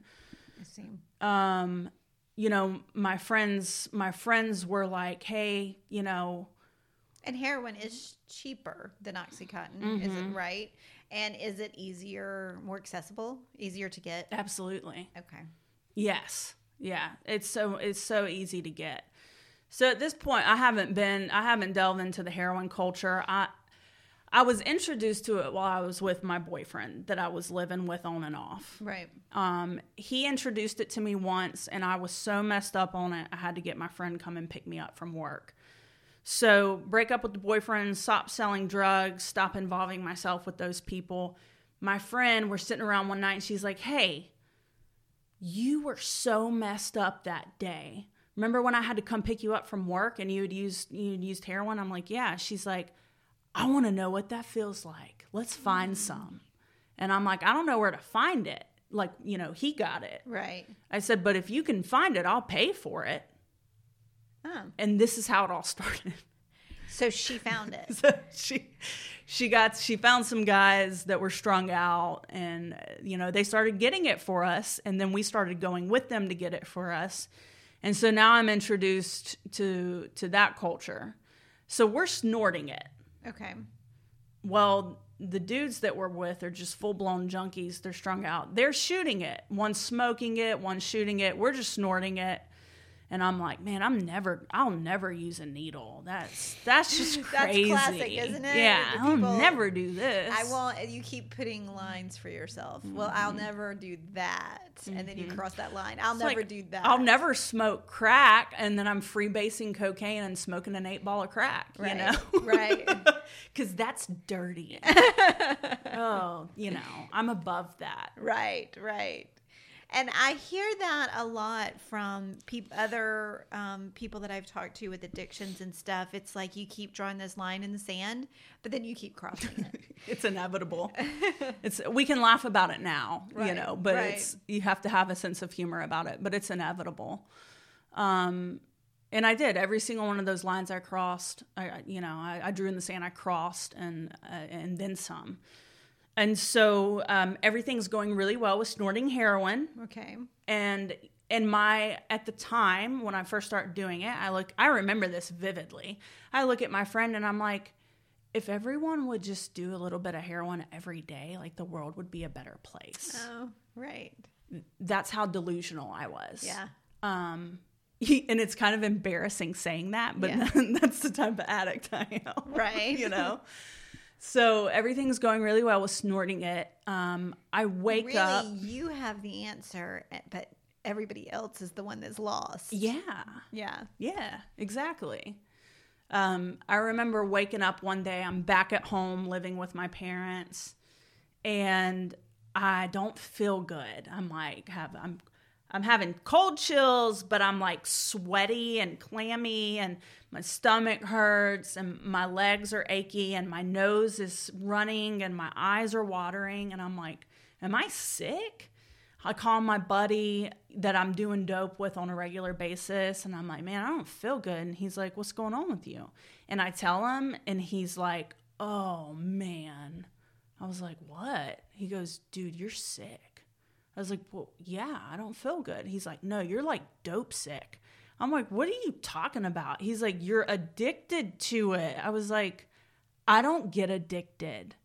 I. Um, you know, my friends, my friends were like, "Hey, you know, And heroin is cheaper than OxyContin, is it right? And is it easier, more accessible, easier to get? Absolutely. Okay. Yes. Yeah. It's so it's so easy to get. So at this point I haven't been I haven't delved into the heroin culture. I I was introduced to it while I was with my boyfriend that I was living with on and off. Right. Um, he introduced it to me once, and I was so messed up on it, I had to get my friend come and pick me up from work. So, break up with the boyfriend, stop selling drugs, stop involving myself with those people. My friend, we're sitting around one night, and she's like, Hey, you were so messed up that day. Remember when I had to come pick you up from work and you had used you'd used heroin? I'm like, Yeah. She's like, I want to know what that feels like. Let's find mm. some. And I'm like, I don't know where to find it. Like, you know, he got it. Right. I said, but if you can find it, I'll pay for it. Oh. And this is how it all started. So she found it. so she she got she found some guys that were strung out and you know, they started getting it for us and then we started going with them to get it for us. And so now I'm introduced to to that culture. So we're snorting it. okay. Well, the dudes that we're with are just full blown junkies. They're strung out. They're shooting it. One's smoking it, one's shooting it. We're just snorting it. And I'm like, man, I'm never, I'll never use a needle. That's that's just crazy. That's classic, isn't it? Yeah, The I'll never do this. I won't. You keep putting lines for yourself. Well, I'll mm-hmm. never do that, and then you mm-hmm. cross that line. I'll It's never like, do that. I'll never smoke crack, and then I'm freebasing cocaine and smoking an eight ball of crack. Right, You know, right. Because that's dirty. oh, you know, I'm above that. Right, right. And I hear that a lot from peop other um, people that I've talked to with addictions and stuff. It's like you keep drawing this line in the sand, but then you keep crossing it. it's inevitable. it's we can laugh about it now, you know, but right. it's you have to have a sense of humor about it, but it's inevitable. Um and I did every single one of those lines I crossed. I, I- you know, I, I drew in the sand. I crossed and uh, and then some. And so um, everything's going really well with snorting heroin okay. and and my at the time when I first started doing it, I look I remember this vividly. I look at my friend and I'm like, if everyone would just do a little bit of heroin every day, like the world would be a better place. Oh, right. That's how delusional I was. Yeah. Um and it's kind of embarrassing saying that, but Yeah. that's the type of addict I am. Right. you know. So everything's going really well with snorting it. Um, I wake really, up. you have the answer, eh, but everybody else is the one that's lost. Yeah. Yeah. Yeah, exactly. Um, I remember waking up one day, I'm back at home living with my parents, and I don't feel good. I'm like have I'm I'm having cold chills, but I'm like sweaty and clammy and my stomach hurts and my legs are achy and my nose is running and my eyes are watering and I'm like, am I sick? I call my buddy that I'm doing dope with on a regular basis, and I'm like, man, I don't feel good. And he's like, what's going on with you? And I tell him, and he's like, oh man. I was like, what? He goes, dude, you're sick. I was like, well, yeah, I don't feel good. He's like, no, you're like dope sick. I'm like, what are you talking about? He's like, you're addicted to it. I was like, I don't get addicted.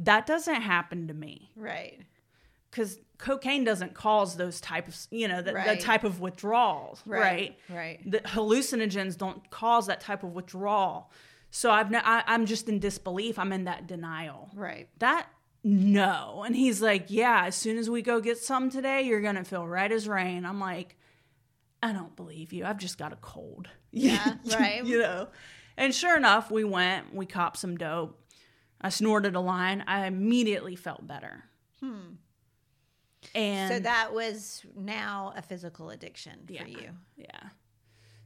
That doesn't happen to me Right. because cocaine doesn't cause those type of you know the, Right. type of withdrawals right. Right. the hallucinogens don't cause that type of withdrawal so i've no, I, i'm just in disbelief i'm in that denial Right. that no and he's like yeah as soon as we go get some today you're gonna feel right as rain i'm like i don't believe you i've just got a cold Yeah, right. you know and sure enough we went we copped some dope i snorted a line i immediately felt better Hmm. and So that was now a physical addiction Yeah. for you. Yeah.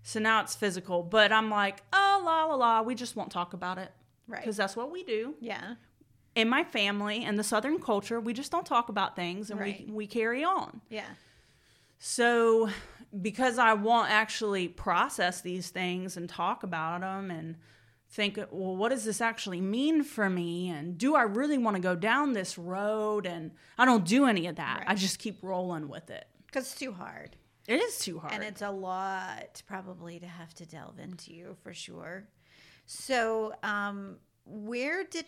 So now it's physical, but I'm like, oh, la la la, we just won't talk about it. Right. Because that's what we do. Yeah. In my family and the Southern culture, we just don't talk about things and Right. we, we carry on. Yeah. So because I won't actually process these things and talk about them and think, well, what does this actually mean for me? And do I really want to go down this road? And I don't do any of that. Right. I just keep rolling with it. Because it's too hard. It is too hard. And it's a lot probably to have to delve into you for sure. So, um, where did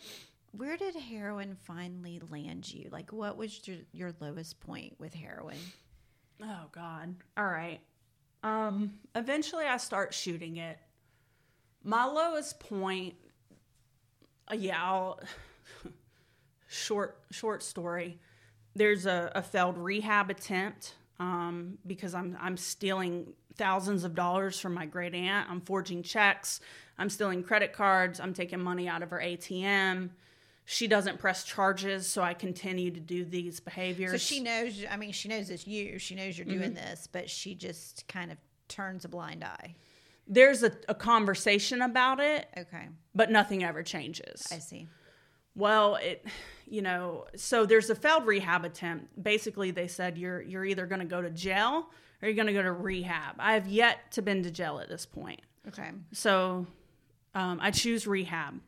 where did heroin finally land you? Like, what was your, your lowest point with heroin? Oh God. All right. Um, eventually I start shooting it. My lowest point, uh, yeah, I'll, short short story. There's a, a failed rehab attempt um, because I'm I'm stealing thousands of dollars from my great aunt. I'm forging checks. I'm stealing credit cards. I'm taking money out of her ATM. She doesn't press charges, so I continue to do these behaviors. So she knows, I mean, she knows it's you. She knows you're doing this, but she just kind of turns a blind eye. There's a, a conversation about it, Okay. but nothing ever changes. I see. Well, it, you know, so there's a failed rehab attempt. Basically, they said you're you're either going to go to jail or you're going to go to rehab. I have yet to been to jail at this point, Okay. so um, I choose rehab.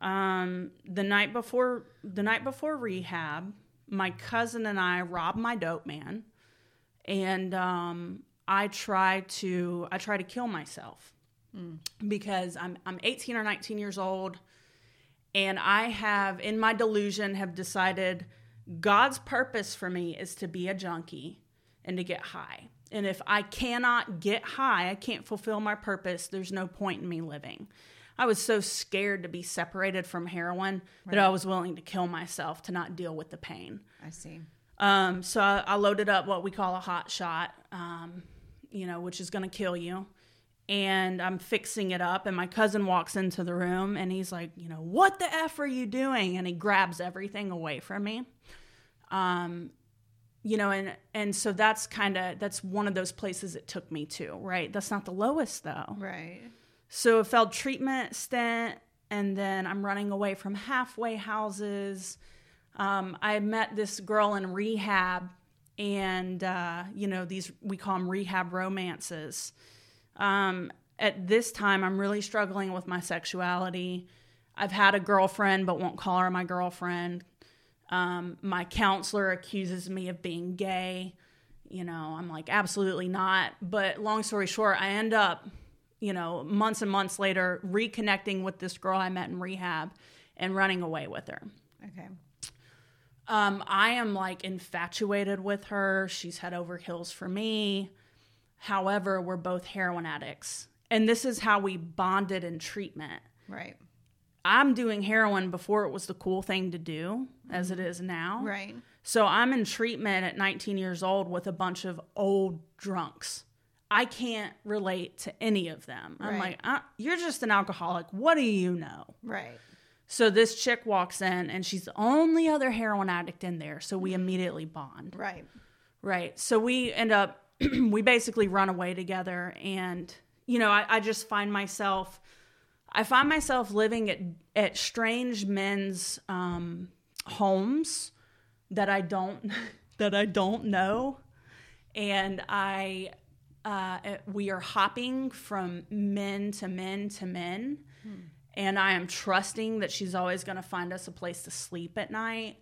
Um, the night before the night before rehab, my cousin and I robbed my dope man, and um, I try to I try to kill myself because I'm I'm 18 or 19 years old and I have in my delusion have decided God's purpose for me is to be a junkie and to get high. And if I cannot get high, I can't fulfill my purpose, there's no point in me living. I was so scared to be separated from heroin that I was willing to kill myself to not deal with the pain. I see. Um, so I, I loaded up what we call a hot shot, um, you know, which is going to kill you. And I'm fixing it up, and my cousin walks into the room, and he's like, you know, what the f are you doing? And he grabs everything away from me. Um, you know, and and so that's kind of that's one of those places it took me to. Right, that's not the lowest though. Right. So a failed treatment stint, and then I'm running away from halfway houses. Um, I met this girl in rehab, and uh, you know these we call them rehab romances. Um, at this time, I'm really struggling with my sexuality. I've had a girlfriend, but won't call her my girlfriend. Um, my counselor accuses me of being gay. You know, I'm like, absolutely not. But long story short, I end up, you know, months and months later, reconnecting with this girl I met in rehab and running away with her. Okay. Um, I am like infatuated with her. She's head over heels for me. However, we're both heroin addicts. And this is how we bonded in treatment. Right. I'm doing heroin before it was the cool thing to do, as it is now. Right. So I'm in treatment at 19 years old with a bunch of old drunks. I can't relate to any of them. I'm Right. like, uh, you're just an alcoholic. What do you know? Right. So this chick walks in and she's the only other heroin addict in there. So we immediately bond. Right. Right. So we end up, we basically run away together. And, you know, I, I just find myself, I find myself living at, at strange men's um, homes that I don't, that I don't know. And I, uh, we are hopping from men to men to men. And I am trusting that she's always going to find us a place to sleep at night.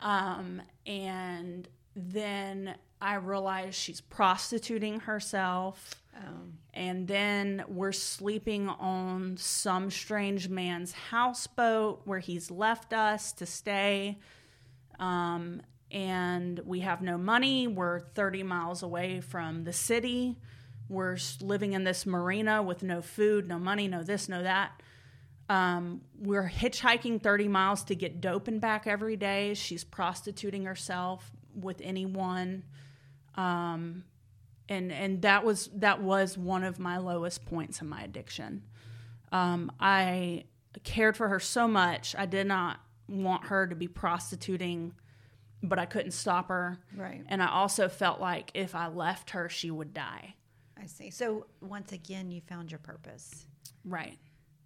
Um, and then I realize she's prostituting herself. Um, And then we're sleeping on some strange man's houseboat where he's left us to stay. Um, and we have no money. We're 30 miles away from the city. We're living in this marina with no food, no money, no this, no that. Um, we're hitchhiking 30 miles to get dope and back every day. She's prostituting herself with anyone. Um, and and that was that was one of my lowest points in my addiction. Um, I cared for her so much. I did not want her to be prostituting, but I couldn't stop her. Right. And I also felt like if I left her, she would die. I see. So once again, you found your purpose Right.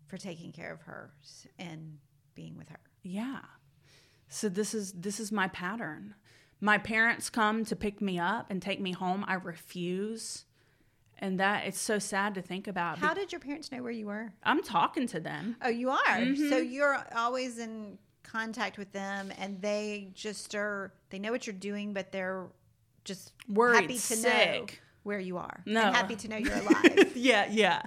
for taking care of her and being with her. Yeah. So this is this is my pattern. My parents come to pick me up and take me home. I refuse. And that it's so sad to think about. How did your parents know where you were? I'm talking to them. Oh, you are. Mm-hmm. So you're always in contact with them, and they just are. They know what you're doing, but they're just Worried happy to know sick. where you are. No. and happy to know you're alive. yeah, yeah.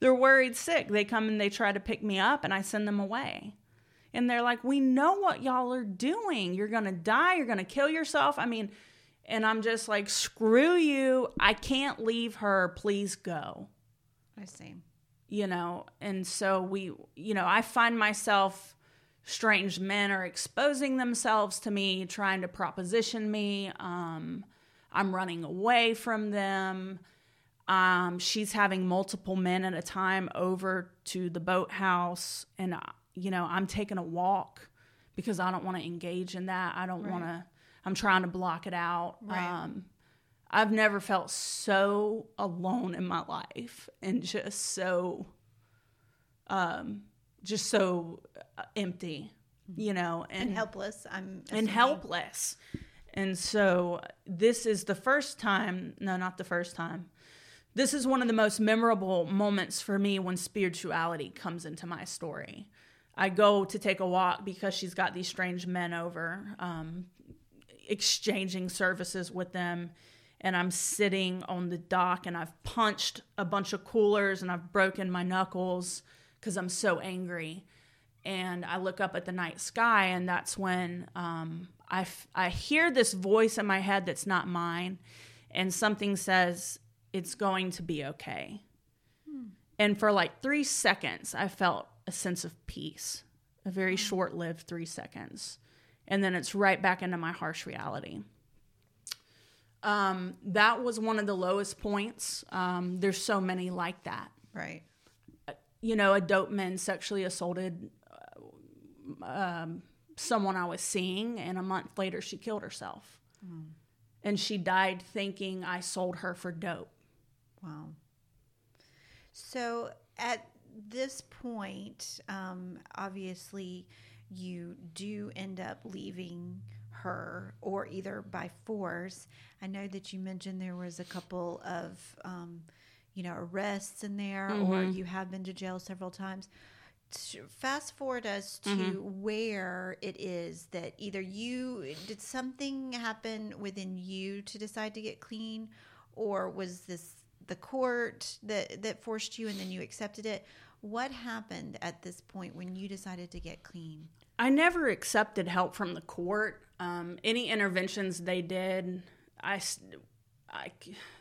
They're worried sick. They come and they try to pick me up and I send them away. And they're like, We know what y'all are doing. You're to die. You're to kill yourself. I mean, and I'm just like, Screw you. I can't leave her. Please go. I see. You know, and so we, you know, I find myself strange men are exposing themselves to me, trying to proposition me. Um, I'm running away from them. Um, she's having multiple men at a time over to the boathouse, and uh, you know, I'm taking a walk because I don't want to engage in that. I don't Right. want to. I'm trying to block it out. Right. Um, I've never felt so alone in my life, and just so, um, just so uh, empty, you know, And helpless. I'm and helpless. And so this is the first time, no, not the first time. This is one of the most memorable moments for me when spirituality comes into my story. I go to take a walk because she's got these strange men over, um, exchanging services with them. And I'm sitting on the dock and I've punched a bunch of coolers and I've broken my knuckles because I'm so angry and I look up at the night sky, and that's when um, I, f- I hear this voice in my head that's not mine, and something says, It's going to be okay. And for like three seconds, I felt a sense of peace, a very short lived three seconds. And then it's right back into my harsh reality. Um, that was one of the lowest points. Um, there's so many like that Right. You know, a dope man sexually assaulted uh, um, someone I was seeing, and a month later she killed herself. And she died thinking I sold her for dope. Wow. So at this point, um, obviously, you do end up leaving her, or either by force. I know that you mentioned there was a couple of, um, you know, arrests in there, or you have been to jail several times. Fast forward us to where it is that either you did something happen within you to decide to get clean, or was this the court that that forced you and then you accepted it what happened at this point when you decided to get clean I never accepted help from the court. Um, any interventions they did, I, I-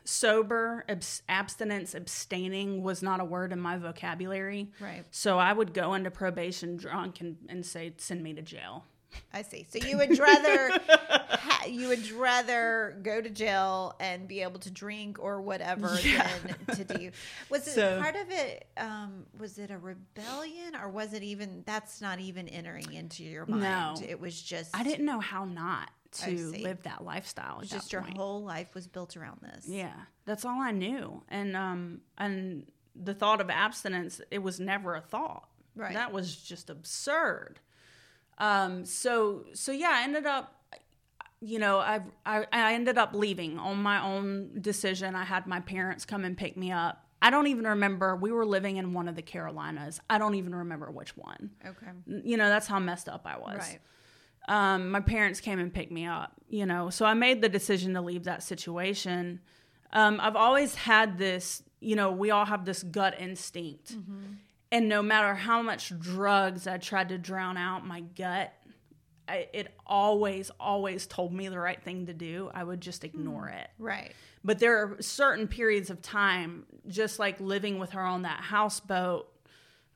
sober, abs- abstinence, abstaining was not a word in my vocabulary. Right. So I would go into probation drunk and, and say, send me to jail. I see so you would rather ha- you would rather go to jail and be able to drink or whatever Yeah. than to do was it So- part of it um was it a rebellion or was it even that's not even entering into your mind No. it was just I didn't know how not to live that lifestyle. Just that your whole life was built around this Yeah, that's all I knew, and um, and the thought of abstinence, it was never a thought. Right. That was just absurd. Um, so so yeah, I ended up, you know, I I, I ended up leaving on my own decision. I had my parents come and pick me up. I don't even remember. We were living in one of the Carolinas. I don't even remember which one. okay You know, that's how messed up I was right um, my parents came and picked me up, you know. So I made the decision to leave that situation. Um, I've always had this, you know, we all have this gut instinct. And no matter how much drugs I tried to drown out my gut, I, it always, always told me the right thing to do. I would just ignore it. right But there are certain periods of time, just like living with her on that houseboat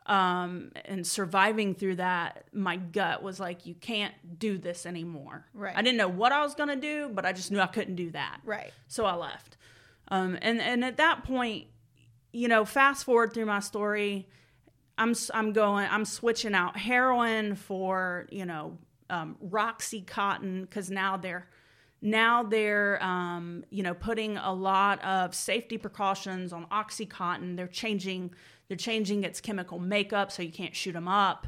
um, and surviving through that, my gut was like, you can't do this anymore. Right. I didn't know what I was going to do, but I just knew I couldn't do that. right So I left. Um, and, and at that point, you know, fast forward through my story, I'm, I'm going, I'm switching out heroin for, you know, um, Roxy Cotton because now they're, now they're, um, you know, putting a lot of safety precautions on OxyContin. They're changing, they're changing its chemical makeup so you can't shoot them up.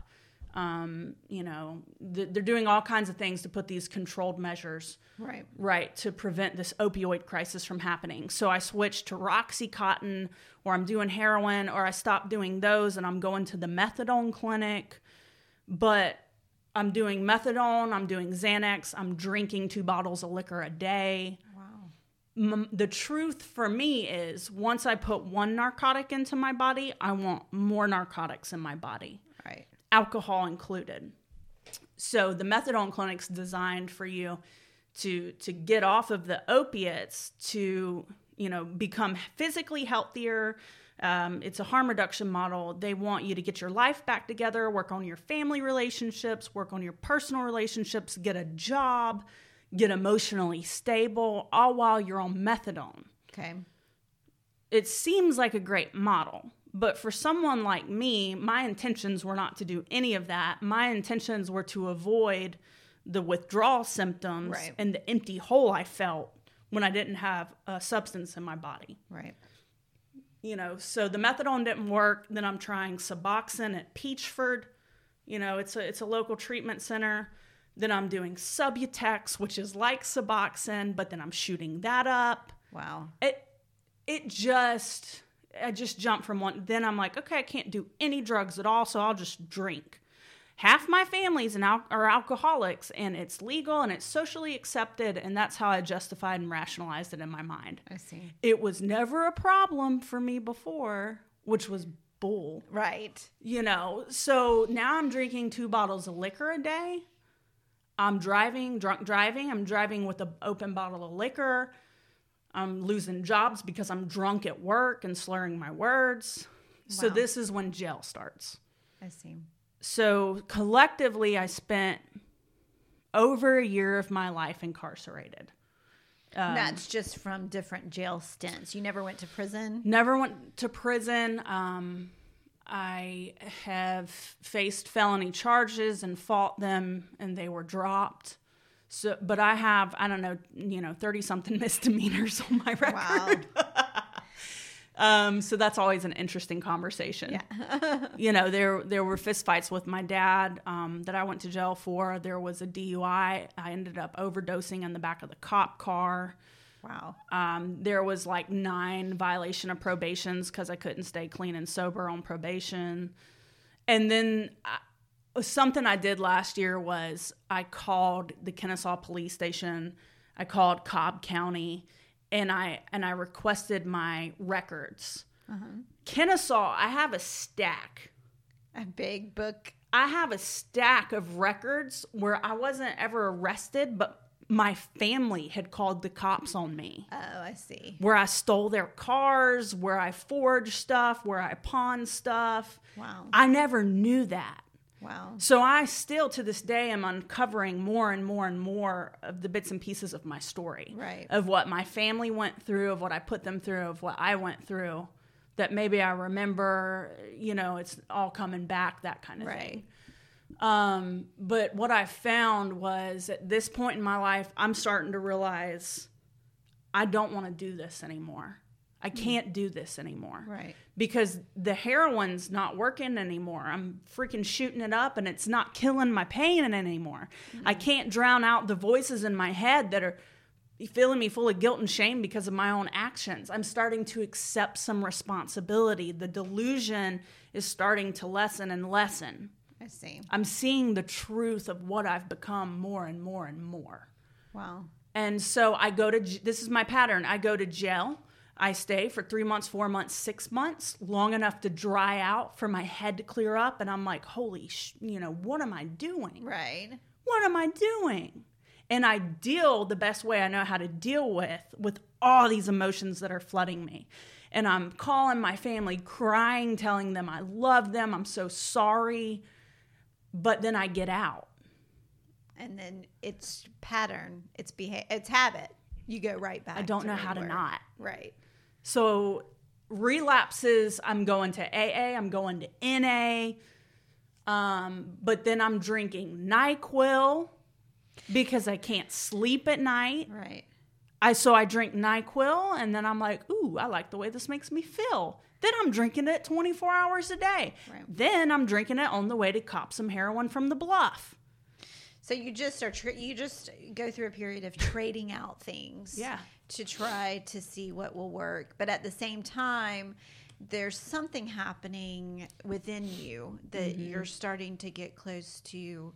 Um, you know, th- they're doing all kinds of things to put these controlled measures right. right to prevent this opioid crisis from happening. So i switched to roxycontin or i'm doing heroin or i stopped doing those and i'm going to the methadone clinic. But i'm doing methadone i'm doing xanax i'm drinking two bottles of liquor a day. Wow. M- the truth for me is once i put one narcotic into my body i want more narcotics in my body. Right alcohol included So the methadone clinic's designed for you to to get off of the opiates to you know become physically healthier. Um, it's a harm reduction model. They want you to get your life back together, work on your family relationships, work on your personal relationships, get a job, get emotionally stable, all while you're on methadone. Okay. It seems like a great model. But for someone like me, my intentions were not to do any of that. My intentions were to avoid the withdrawal symptoms Right. and the empty hole I felt when I didn't have a substance in my body. Right. You know, so the methadone didn't work. Then I'm trying Suboxone at Peachford. You know, it's a it's a local treatment center. Then I'm doing Subutex, which is like Suboxone, but then I'm shooting that up Wow. it it just I just jumped from one. Then I'm like, okay, I can't do any drugs at all, so I'll just drink. Half my family's an al- are alcoholics, and it's legal and it's socially accepted, and that's how I justified and rationalized it in my mind. I see. It was never a problem for me before, which was bull, Right. you know. So now I'm drinking two bottles of liquor a day. I'm driving, drunk driving. I'm driving with an open bottle of liquor. I'm losing jobs because I'm drunk at work and slurring my words. So this is when jail starts. I see. So collectively, I spent over a year of my life incarcerated. Um, That's just from different jail stints. You never went to prison? Never went to prison. Um, I have faced felony charges and fought them, and they were dropped. So, but I have I don't know, you know, thirty something misdemeanors on my record. Wow. Um, so that's always an interesting conversation. Yeah. you know, there there were fistfights with my dad um, that I went to jail for. There was a DUI. I ended up overdosing in the back of the cop car. wow. Um, there was like nine violation of probations because I couldn't stay clean and sober on probation. And then I, something I did last year was I called the Kennesaw Police Station. I called Cobb County, and I and I requested my records. Uh-huh. Kennesaw, I have a stack. A big book. I have a stack of records where I wasn't ever arrested, but my family had called the cops on me Oh, I see. where I stole their cars, where I forged stuff, where I pawned stuff. Wow. I never knew that. Wow. So I still to this day am uncovering more and more and more of the bits and pieces of my story. Right. Of what my family went through, of what I put them through, of what I went through that maybe I remember, you know, it's all coming back, that kind of Right. thing. Um, but what I found was at this point in my life, I'm starting to realize I don't want to do this anymore. I mm. can't do this anymore. Right. Because the heroin's not working anymore. I'm freaking shooting it up and it's not killing my pain anymore. Mm-hmm. I can't drown out the voices in my head that are filling me full of guilt and shame because of my own actions. I'm starting to accept some responsibility. The delusion is starting to lessen and lessen. I see. I'm seeing the truth of what I've become more and more and more. Wow. And so I go to, this is my pattern. I go to jail. I stay for three months, four months, six months, long enough to dry out for my head to clear up. And I'm like, holy, sh- you know, what am I doing? Right. What am I doing? And I deal the best way I know how to deal with, with all these emotions that are flooding me. And I'm calling my family, crying, telling them I love them. I'm so sorry. But then I get out. And then it's pattern. It's behavior, It's habit. You go right back. I don't know how to not. Right. So relapses, I'm going to AA, I'm going to NA, um, but then I'm drinking NyQuil because I can't sleep at night. Right. I so I drink NyQuil and then I'm like, ooh, I like the way this makes me feel. Then I'm drinking it 24 hours a day. Right. Then I'm drinking it on the way to cop some heroin from the bluff. So you just are tra- you just go through a period of trading out things. Yeah. To try to see what will work, but at the same time, there's something happening within you that Mm-hmm. you're starting to get close to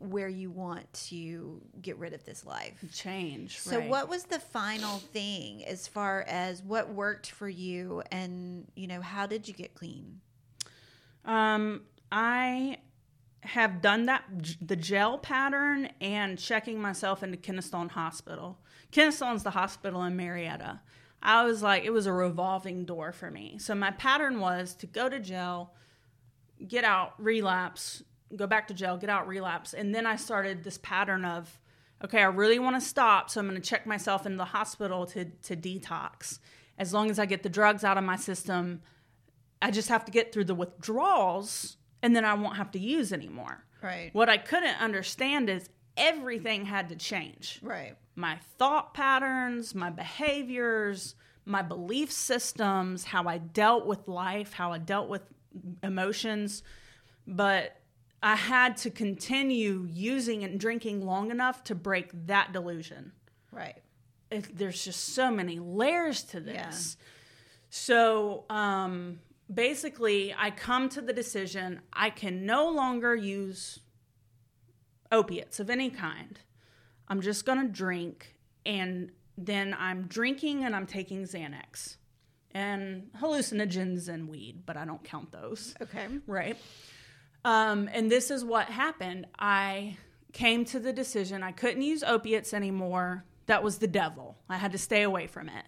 where you want to get rid of this life. Change. So right. what was the final thing as far as what worked for you and you know how did you get clean? Um, I have done that the gel pattern and checking myself into Kennestone Hospital. Kennestone's the hospital in Marietta. I was like, it was a revolving door for me. So my pattern was to go to gel, get out, relapse, go back to gel, get out, relapse. And then I started this pattern of, okay, I really want to stop. So I'm going to check myself into the hospital to, to detox. As long as I get the drugs out of my system, I just have to get through the withdrawals and then I won't have to use anymore. Right. What I couldn't understand is everything had to change. Right. My thought patterns, my behaviors, my belief systems, how I dealt with life, how I dealt with emotions. But I had to continue using and drinking long enough to break that delusion. Right. If there's just so many layers to this. So, um, basically, I come to the decision I can no longer use opiates of any kind. I'm just going to drink, and then I'm drinking and I'm taking Xanax and hallucinogens and weed, but I don't count those. Okay. Right. Um, and this is what happened. I came to the decision I couldn't use opiates anymore. That was the devil. I had to stay away from it.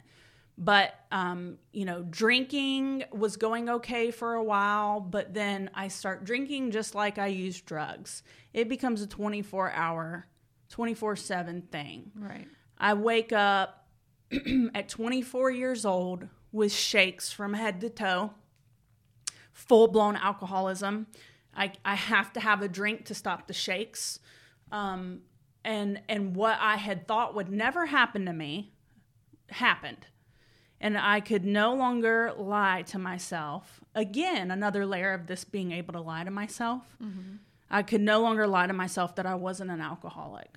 But, um, you know, drinking was going okay for a while, but then I start drinking just like I use drugs. It becomes a 24 hour, 24 7 thing. Right. I wake up at 24 years old with shakes from head to toe, full blown alcoholism. I, I have to have a drink to stop the shakes. Um, and, and what I had thought would never happen to me happened. And I could no longer lie to myself. Again, another layer of this being able to lie to myself. I could no longer lie to myself that I wasn't an alcoholic.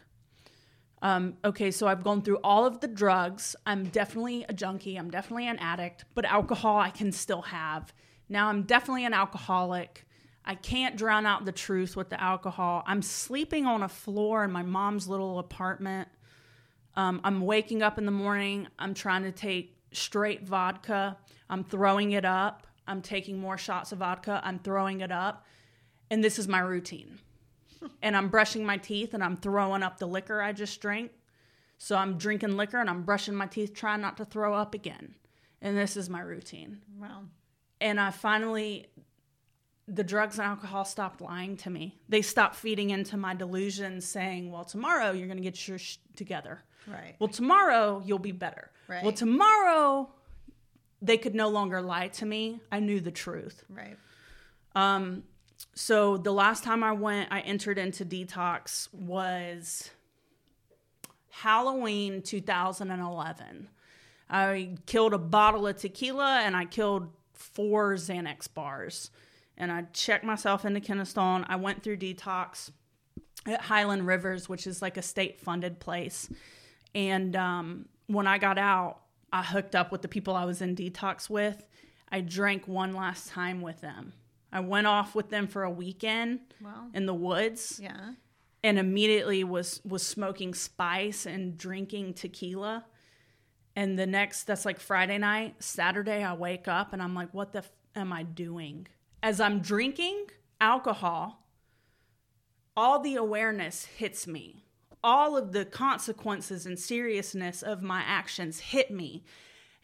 Um, okay, so I've gone through all of the drugs. I'm definitely a junkie. I'm definitely an addict, but alcohol I can still have. Now I'm definitely an alcoholic. I can't drown out the truth with the alcohol. I'm sleeping on a floor in my mom's little apartment. Um, I'm waking up in the morning. I'm trying to take straight vodka. I'm throwing it up. I'm taking more shots of vodka. I'm throwing it up. And this is my routine and I'm brushing my teeth and I'm throwing up the liquor I just drank. So I'm drinking liquor and I'm brushing my teeth, trying not to throw up again. And this is my routine. Wow. And I finally, the drugs and alcohol stopped lying to me. They stopped feeding into my delusions, saying, well, tomorrow you're going to get your sh- together. Right. Well, tomorrow you'll be better. Right. Well, tomorrow they could no longer lie to me. I knew the truth. Right. Um, so the last time I went, I entered into detox was Halloween 2011. I killed a bottle of tequila and I killed four Xanax bars. And I checked myself into Kennestone. I went through detox at Highland Rivers, which is like a state funded place. And um, when I got out, I hooked up with the people I was in detox with. I drank one last time with them. I went off with them for a weekend Wow. in the woods Yeah. and immediately was was smoking spice and drinking tequila. And the next that's like Friday night, Saturday I wake up and I'm like what the f- am I doing? As I'm drinking alcohol, all the awareness hits me. All of the consequences and seriousness of my actions hit me.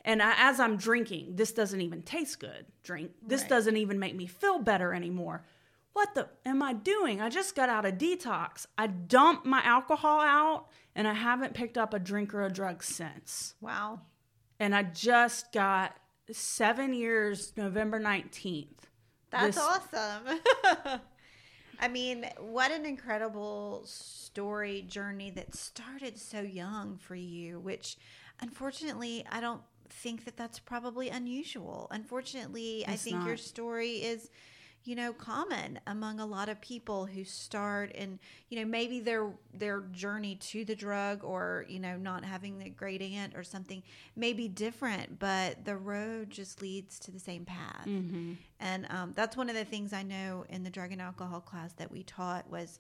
And I, as I'm drinking, this doesn't even taste good. Drink. This Right. doesn't even make me feel better anymore. What the am I doing? I just got out of detox. I dumped my alcohol out and I haven't picked up a drink or a drug since. Wow. And I just got seven years, November 19th. That's This- awesome. I mean, what an incredible story journey that started so young for you, which unfortunately, I don't think that that's probably unusual. Unfortunately, I It's think your story is you know common among a lot of people who start and you know maybe their their journey to the drug or you know not having the great aunt or something may be different but the road just leads to the same path and um, that's one of the things I know in the drug and alcohol class that we taught was,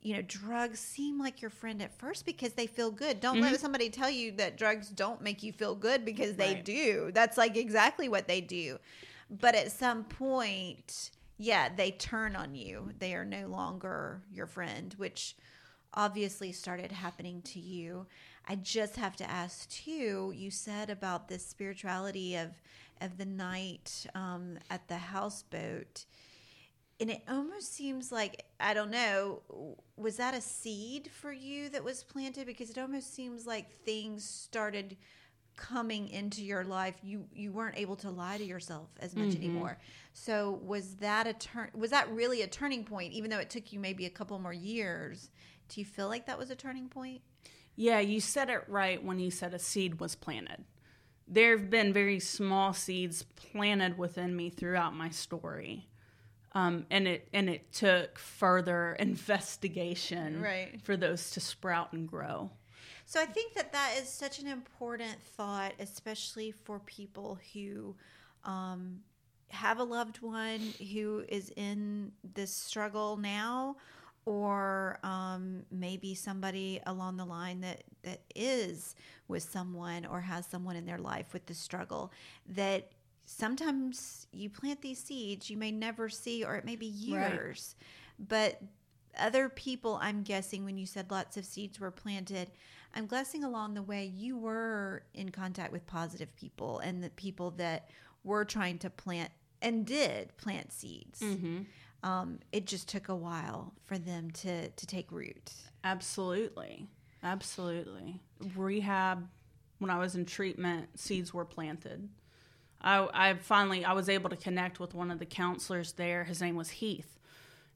you know, drugs seem like your friend at first because they feel good. Don't let somebody tell you that drugs don't make you feel good because they Right. do. That's like exactly what they do. But at some point, yeah, they turn on you. They are no longer your friend, which obviously started happening to you. I just have to ask too. You said about this spirituality of of the night um, at the houseboat, and it almost seems like I don't know. Was that a seed for you that was planted? Because it almost seems like things started coming into your life you you weren't able to lie to yourself as much mm-hmm. anymore. So was that a turn was that really a turning point even though it took you maybe a couple more years? Do you feel like that was a turning point? Yeah you said it right when you said a seed was planted. There have been very small seeds planted within me throughout my story um, and it and it took further investigation right. for those to sprout and grow so I think that that is such an important thought, especially for people who um, have a loved one who is in this struggle now, or um, maybe somebody along the line that that is with someone or has someone in their life with the struggle that sometimes you plant these seeds you may never see or it may be years right. but other people i'm guessing when you said lots of seeds were planted I'm guessing along the way you were in contact with positive people and the people that were trying to plant and did plant seeds. Mm-hmm. Um, it just took a while for them to to take root. Absolutely, absolutely. Rehab. When I was in treatment, seeds were planted. I, I finally I was able to connect with one of the counselors there. His name was Heath,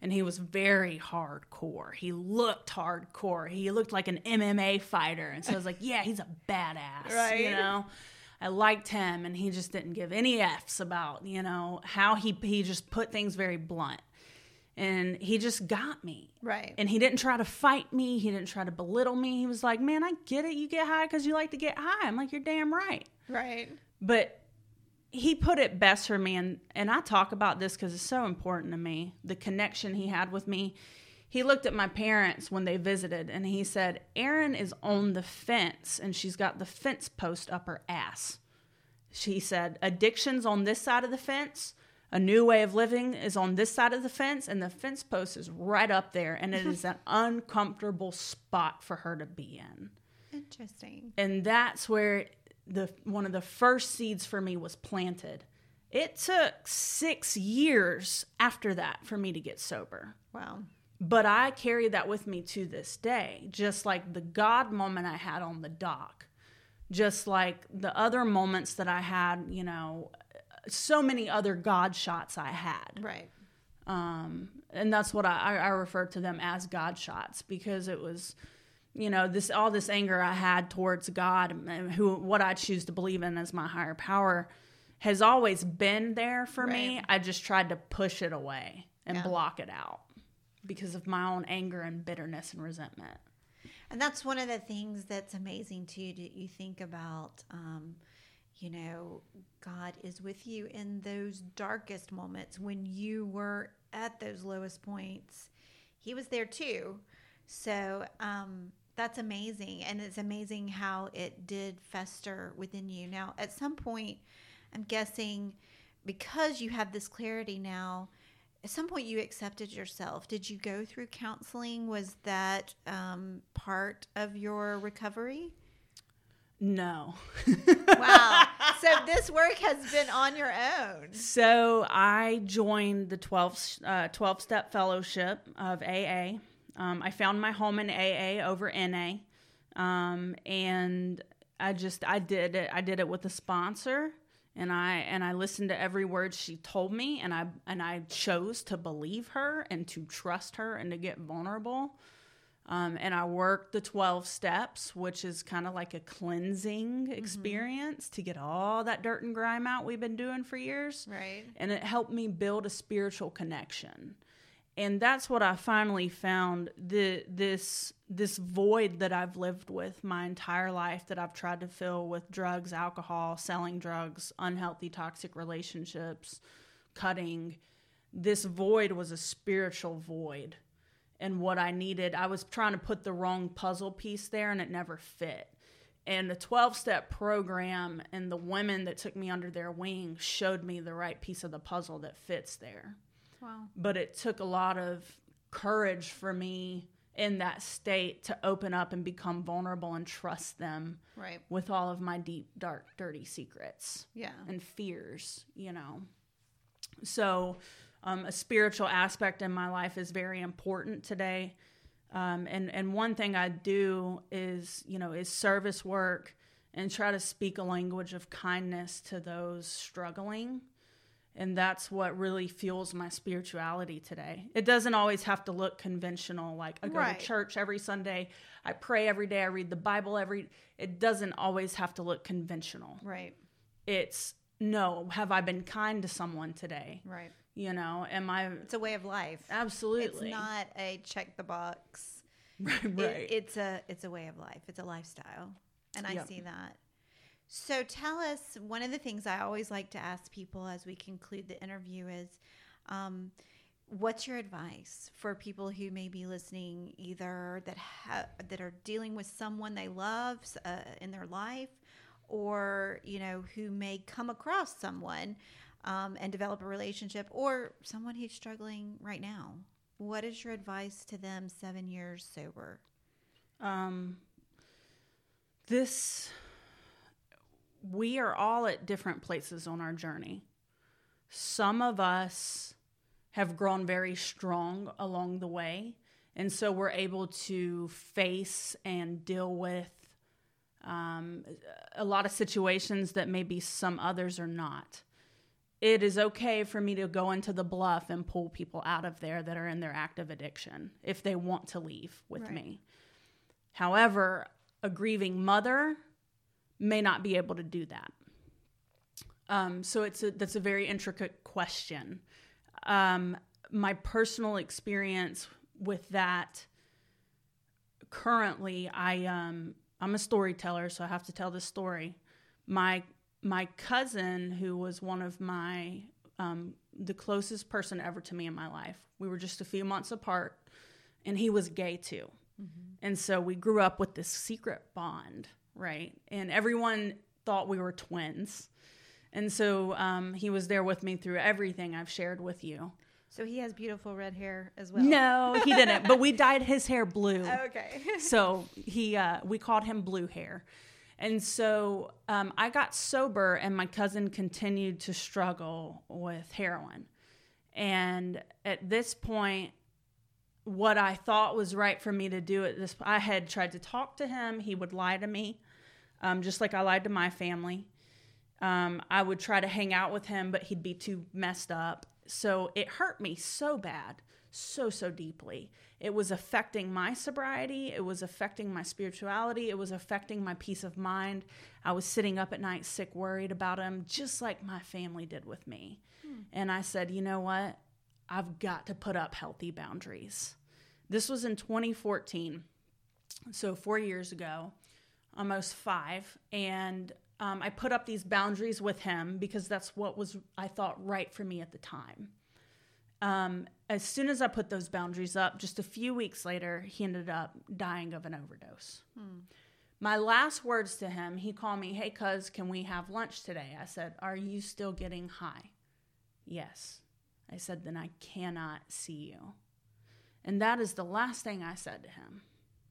and he was very hardcore. He looked hardcore. He looked like an MMA fighter, and so I was like, "Yeah, he's a badass." Right. You know, I liked him, and he just didn't give any f's about you know how he he just put things very blunt, and he just got me. Right. And he didn't try to fight me. He didn't try to belittle me. He was like, "Man, I get it. You get high because you like to get high." I'm like, "You're damn right." Right. But he put it best for me and and I talk about this cuz it's so important to me the connection he had with me. He looked at my parents when they visited and he said Erin is on the fence and she's got the fence post up her ass. She said addiction's on this side of the fence. A new way of living is on this side of the fence and the fence post is right up there and it is an uncomfortable spot for her to be in. Interesting. And that's where the one of the first seeds for me was planted. It took six years after that for me to get sober. Wow. But I carry that with me to this day, just like the God moment I had on the dock, just like the other moments that I had, you know, so many other God shots I had. Right. Um, and that's what I, I refer to them as God shots because it was you know this all this anger i had towards god and who what i choose to believe in as my higher power has always been there for right. me i just tried to push it away and yeah. block it out because of my own anger and bitterness and resentment and that's one of the things that's amazing too that you think about um, you know god is with you in those darkest moments when you were at those lowest points he was there too so um, that's amazing. And it's amazing how it did fester within you. Now, at some point, I'm guessing because you have this clarity now, at some point you accepted yourself. Did you go through counseling? Was that um, part of your recovery? No. wow. So this work has been on your own. So I joined the 12, uh, 12 step fellowship of AA um, I found my home in AA over NA, um, and I just I did it. I did it with a sponsor, and I and I listened to every word she told me, and I and I chose to believe her and to trust her and to get vulnerable. Um, and I worked the 12 steps, which is kind of like a cleansing mm-hmm. experience to get all that dirt and grime out we've been doing for years. Right. And it helped me build a spiritual connection and that's what I finally found the this this void that I've lived with my entire life that I've tried to fill with drugs, alcohol, selling drugs, unhealthy toxic relationships, cutting. This void was a spiritual void. And what I needed, I was trying to put the wrong puzzle piece there and it never fit. And the 12 step program and the women that took me under their wing showed me the right piece of the puzzle that fits there Wow. But it took a lot of courage for me in that state to open up and become vulnerable and trust them Right. with all of my deep, dark, dirty secrets Yeah. and fears, you know. So, um, a spiritual aspect in my life is very important today. Um, and, and one thing I do is, you know, is service work and try to speak a language of kindness to those struggling. And that's what really fuels my spirituality today. It doesn't always have to look conventional, like I go Right. to church every Sunday, I pray every day, I read the Bible every. It doesn't always have to look conventional Right. it's no have i been kind to someone today Right. you know am i It's a way of life. absolutely It's not a check the box. right, It- right. it's a it's a way of life. It's a lifestyle, and I Yep. see that. So tell us one of the things I always like to ask people as we conclude the interview is, um, what's your advice for people who may be listening, either that ha- that are dealing with someone they love uh, in their life, or you know who may come across someone um, and develop a relationship, or someone who's struggling right now. What is your advice to them seven years sober? um this we are all at different places on our journey some of us have grown very strong along the way and so we're able to face and deal with um, a lot of situations that maybe some others are not it is okay for me to go into the bluff and pull people out of there that are in their active addiction if they want to leave with Right. me. However, a grieving mother may not be able to do that. Um, so it's a, that's a very intricate question. Um, my personal experience with that currently, I um, I'm a storyteller, so I have to tell this story. My my cousin, who was one of my um, the closest person ever to me in my life, we were just a few months apart, and he was gay too, and so we grew up with this secret bond, right? And everyone thought we were twins, and so um, he was there with me through everything I've shared with you. So he has beautiful red hair as well. No, he didn't, but we dyed his hair blue Okay. so he uh, we called him blue hair and so um, i got sober and my cousin continued to struggle with heroin and at this point what i thought was right for me to do at this i had tried to talk to him he would lie to me um, just like i lied to my family. Um, i would try to hang out with him but he'd be too messed up. So it hurt me so bad so so deeply. It was affecting my sobriety. It was affecting my spirituality. It was affecting my peace of mind. I was sitting up at night sick worried about him just like my family did with me. And i said you know what? I've got to put up healthy boundaries. This was in 2014 so four years ago almost five and um, i put up these boundaries with him because that's what was i thought right for me at the time um, as soon as I put those boundaries up, just a few weeks later, he ended up dying of an overdose. My last words to him, he called me, Hey, cuz, can we have lunch today? I said, Are you still getting high? Yes. I said, Then I cannot see you. And that is the last thing I said to him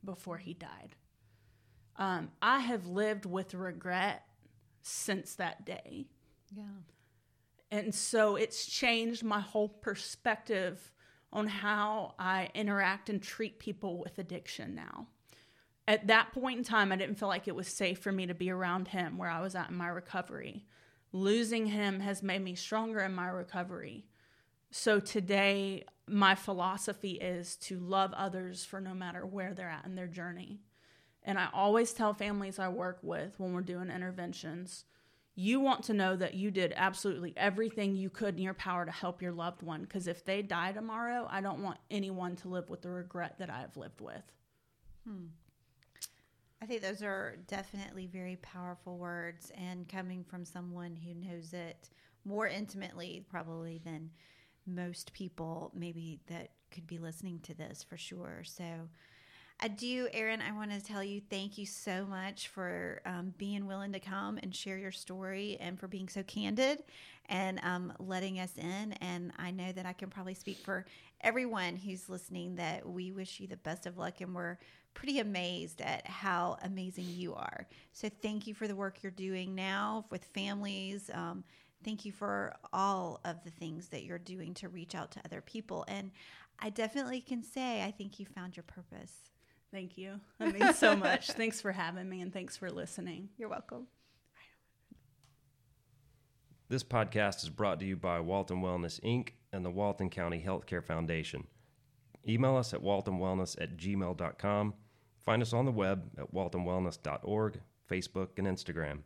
before he died. Um, I have lived with regret since that day. Yeah. And so it's changed my whole perspective on how I interact and treat people with addiction now. At that point in time, I didn't feel like it was safe for me to be around him where I was at in my recovery. Losing him has made me stronger in my recovery. So today, my philosophy is to love others for no matter where they're at in their journey. And I always tell families I work with when we're doing interventions you want to know that you did absolutely everything you could in your power to help your loved one. Because if they die tomorrow, I don't want anyone to live with the regret that I have lived with. Hmm. I think those are definitely very powerful words and coming from someone who knows it more intimately probably than most people maybe that could be listening to this for sure. So I do, Erin. I want to tell you thank you so much for um, being willing to come and share your story and for being so candid and um, letting us in. And I know that I can probably speak for everyone who's listening that we wish you the best of luck and we're pretty amazed at how amazing you are. So thank you for the work you're doing now with families. Um, thank you for all of the things that you're doing to reach out to other people. And I definitely can say I think you found your purpose. Thank you. That means so much. thanks for having me and thanks for listening. You're welcome. This podcast is brought to you by Walton Wellness Inc. and the Walton County Healthcare Foundation. Email us at waltonwellness at gmail.com. Find us on the web at waltonwellness.org, Facebook, and Instagram.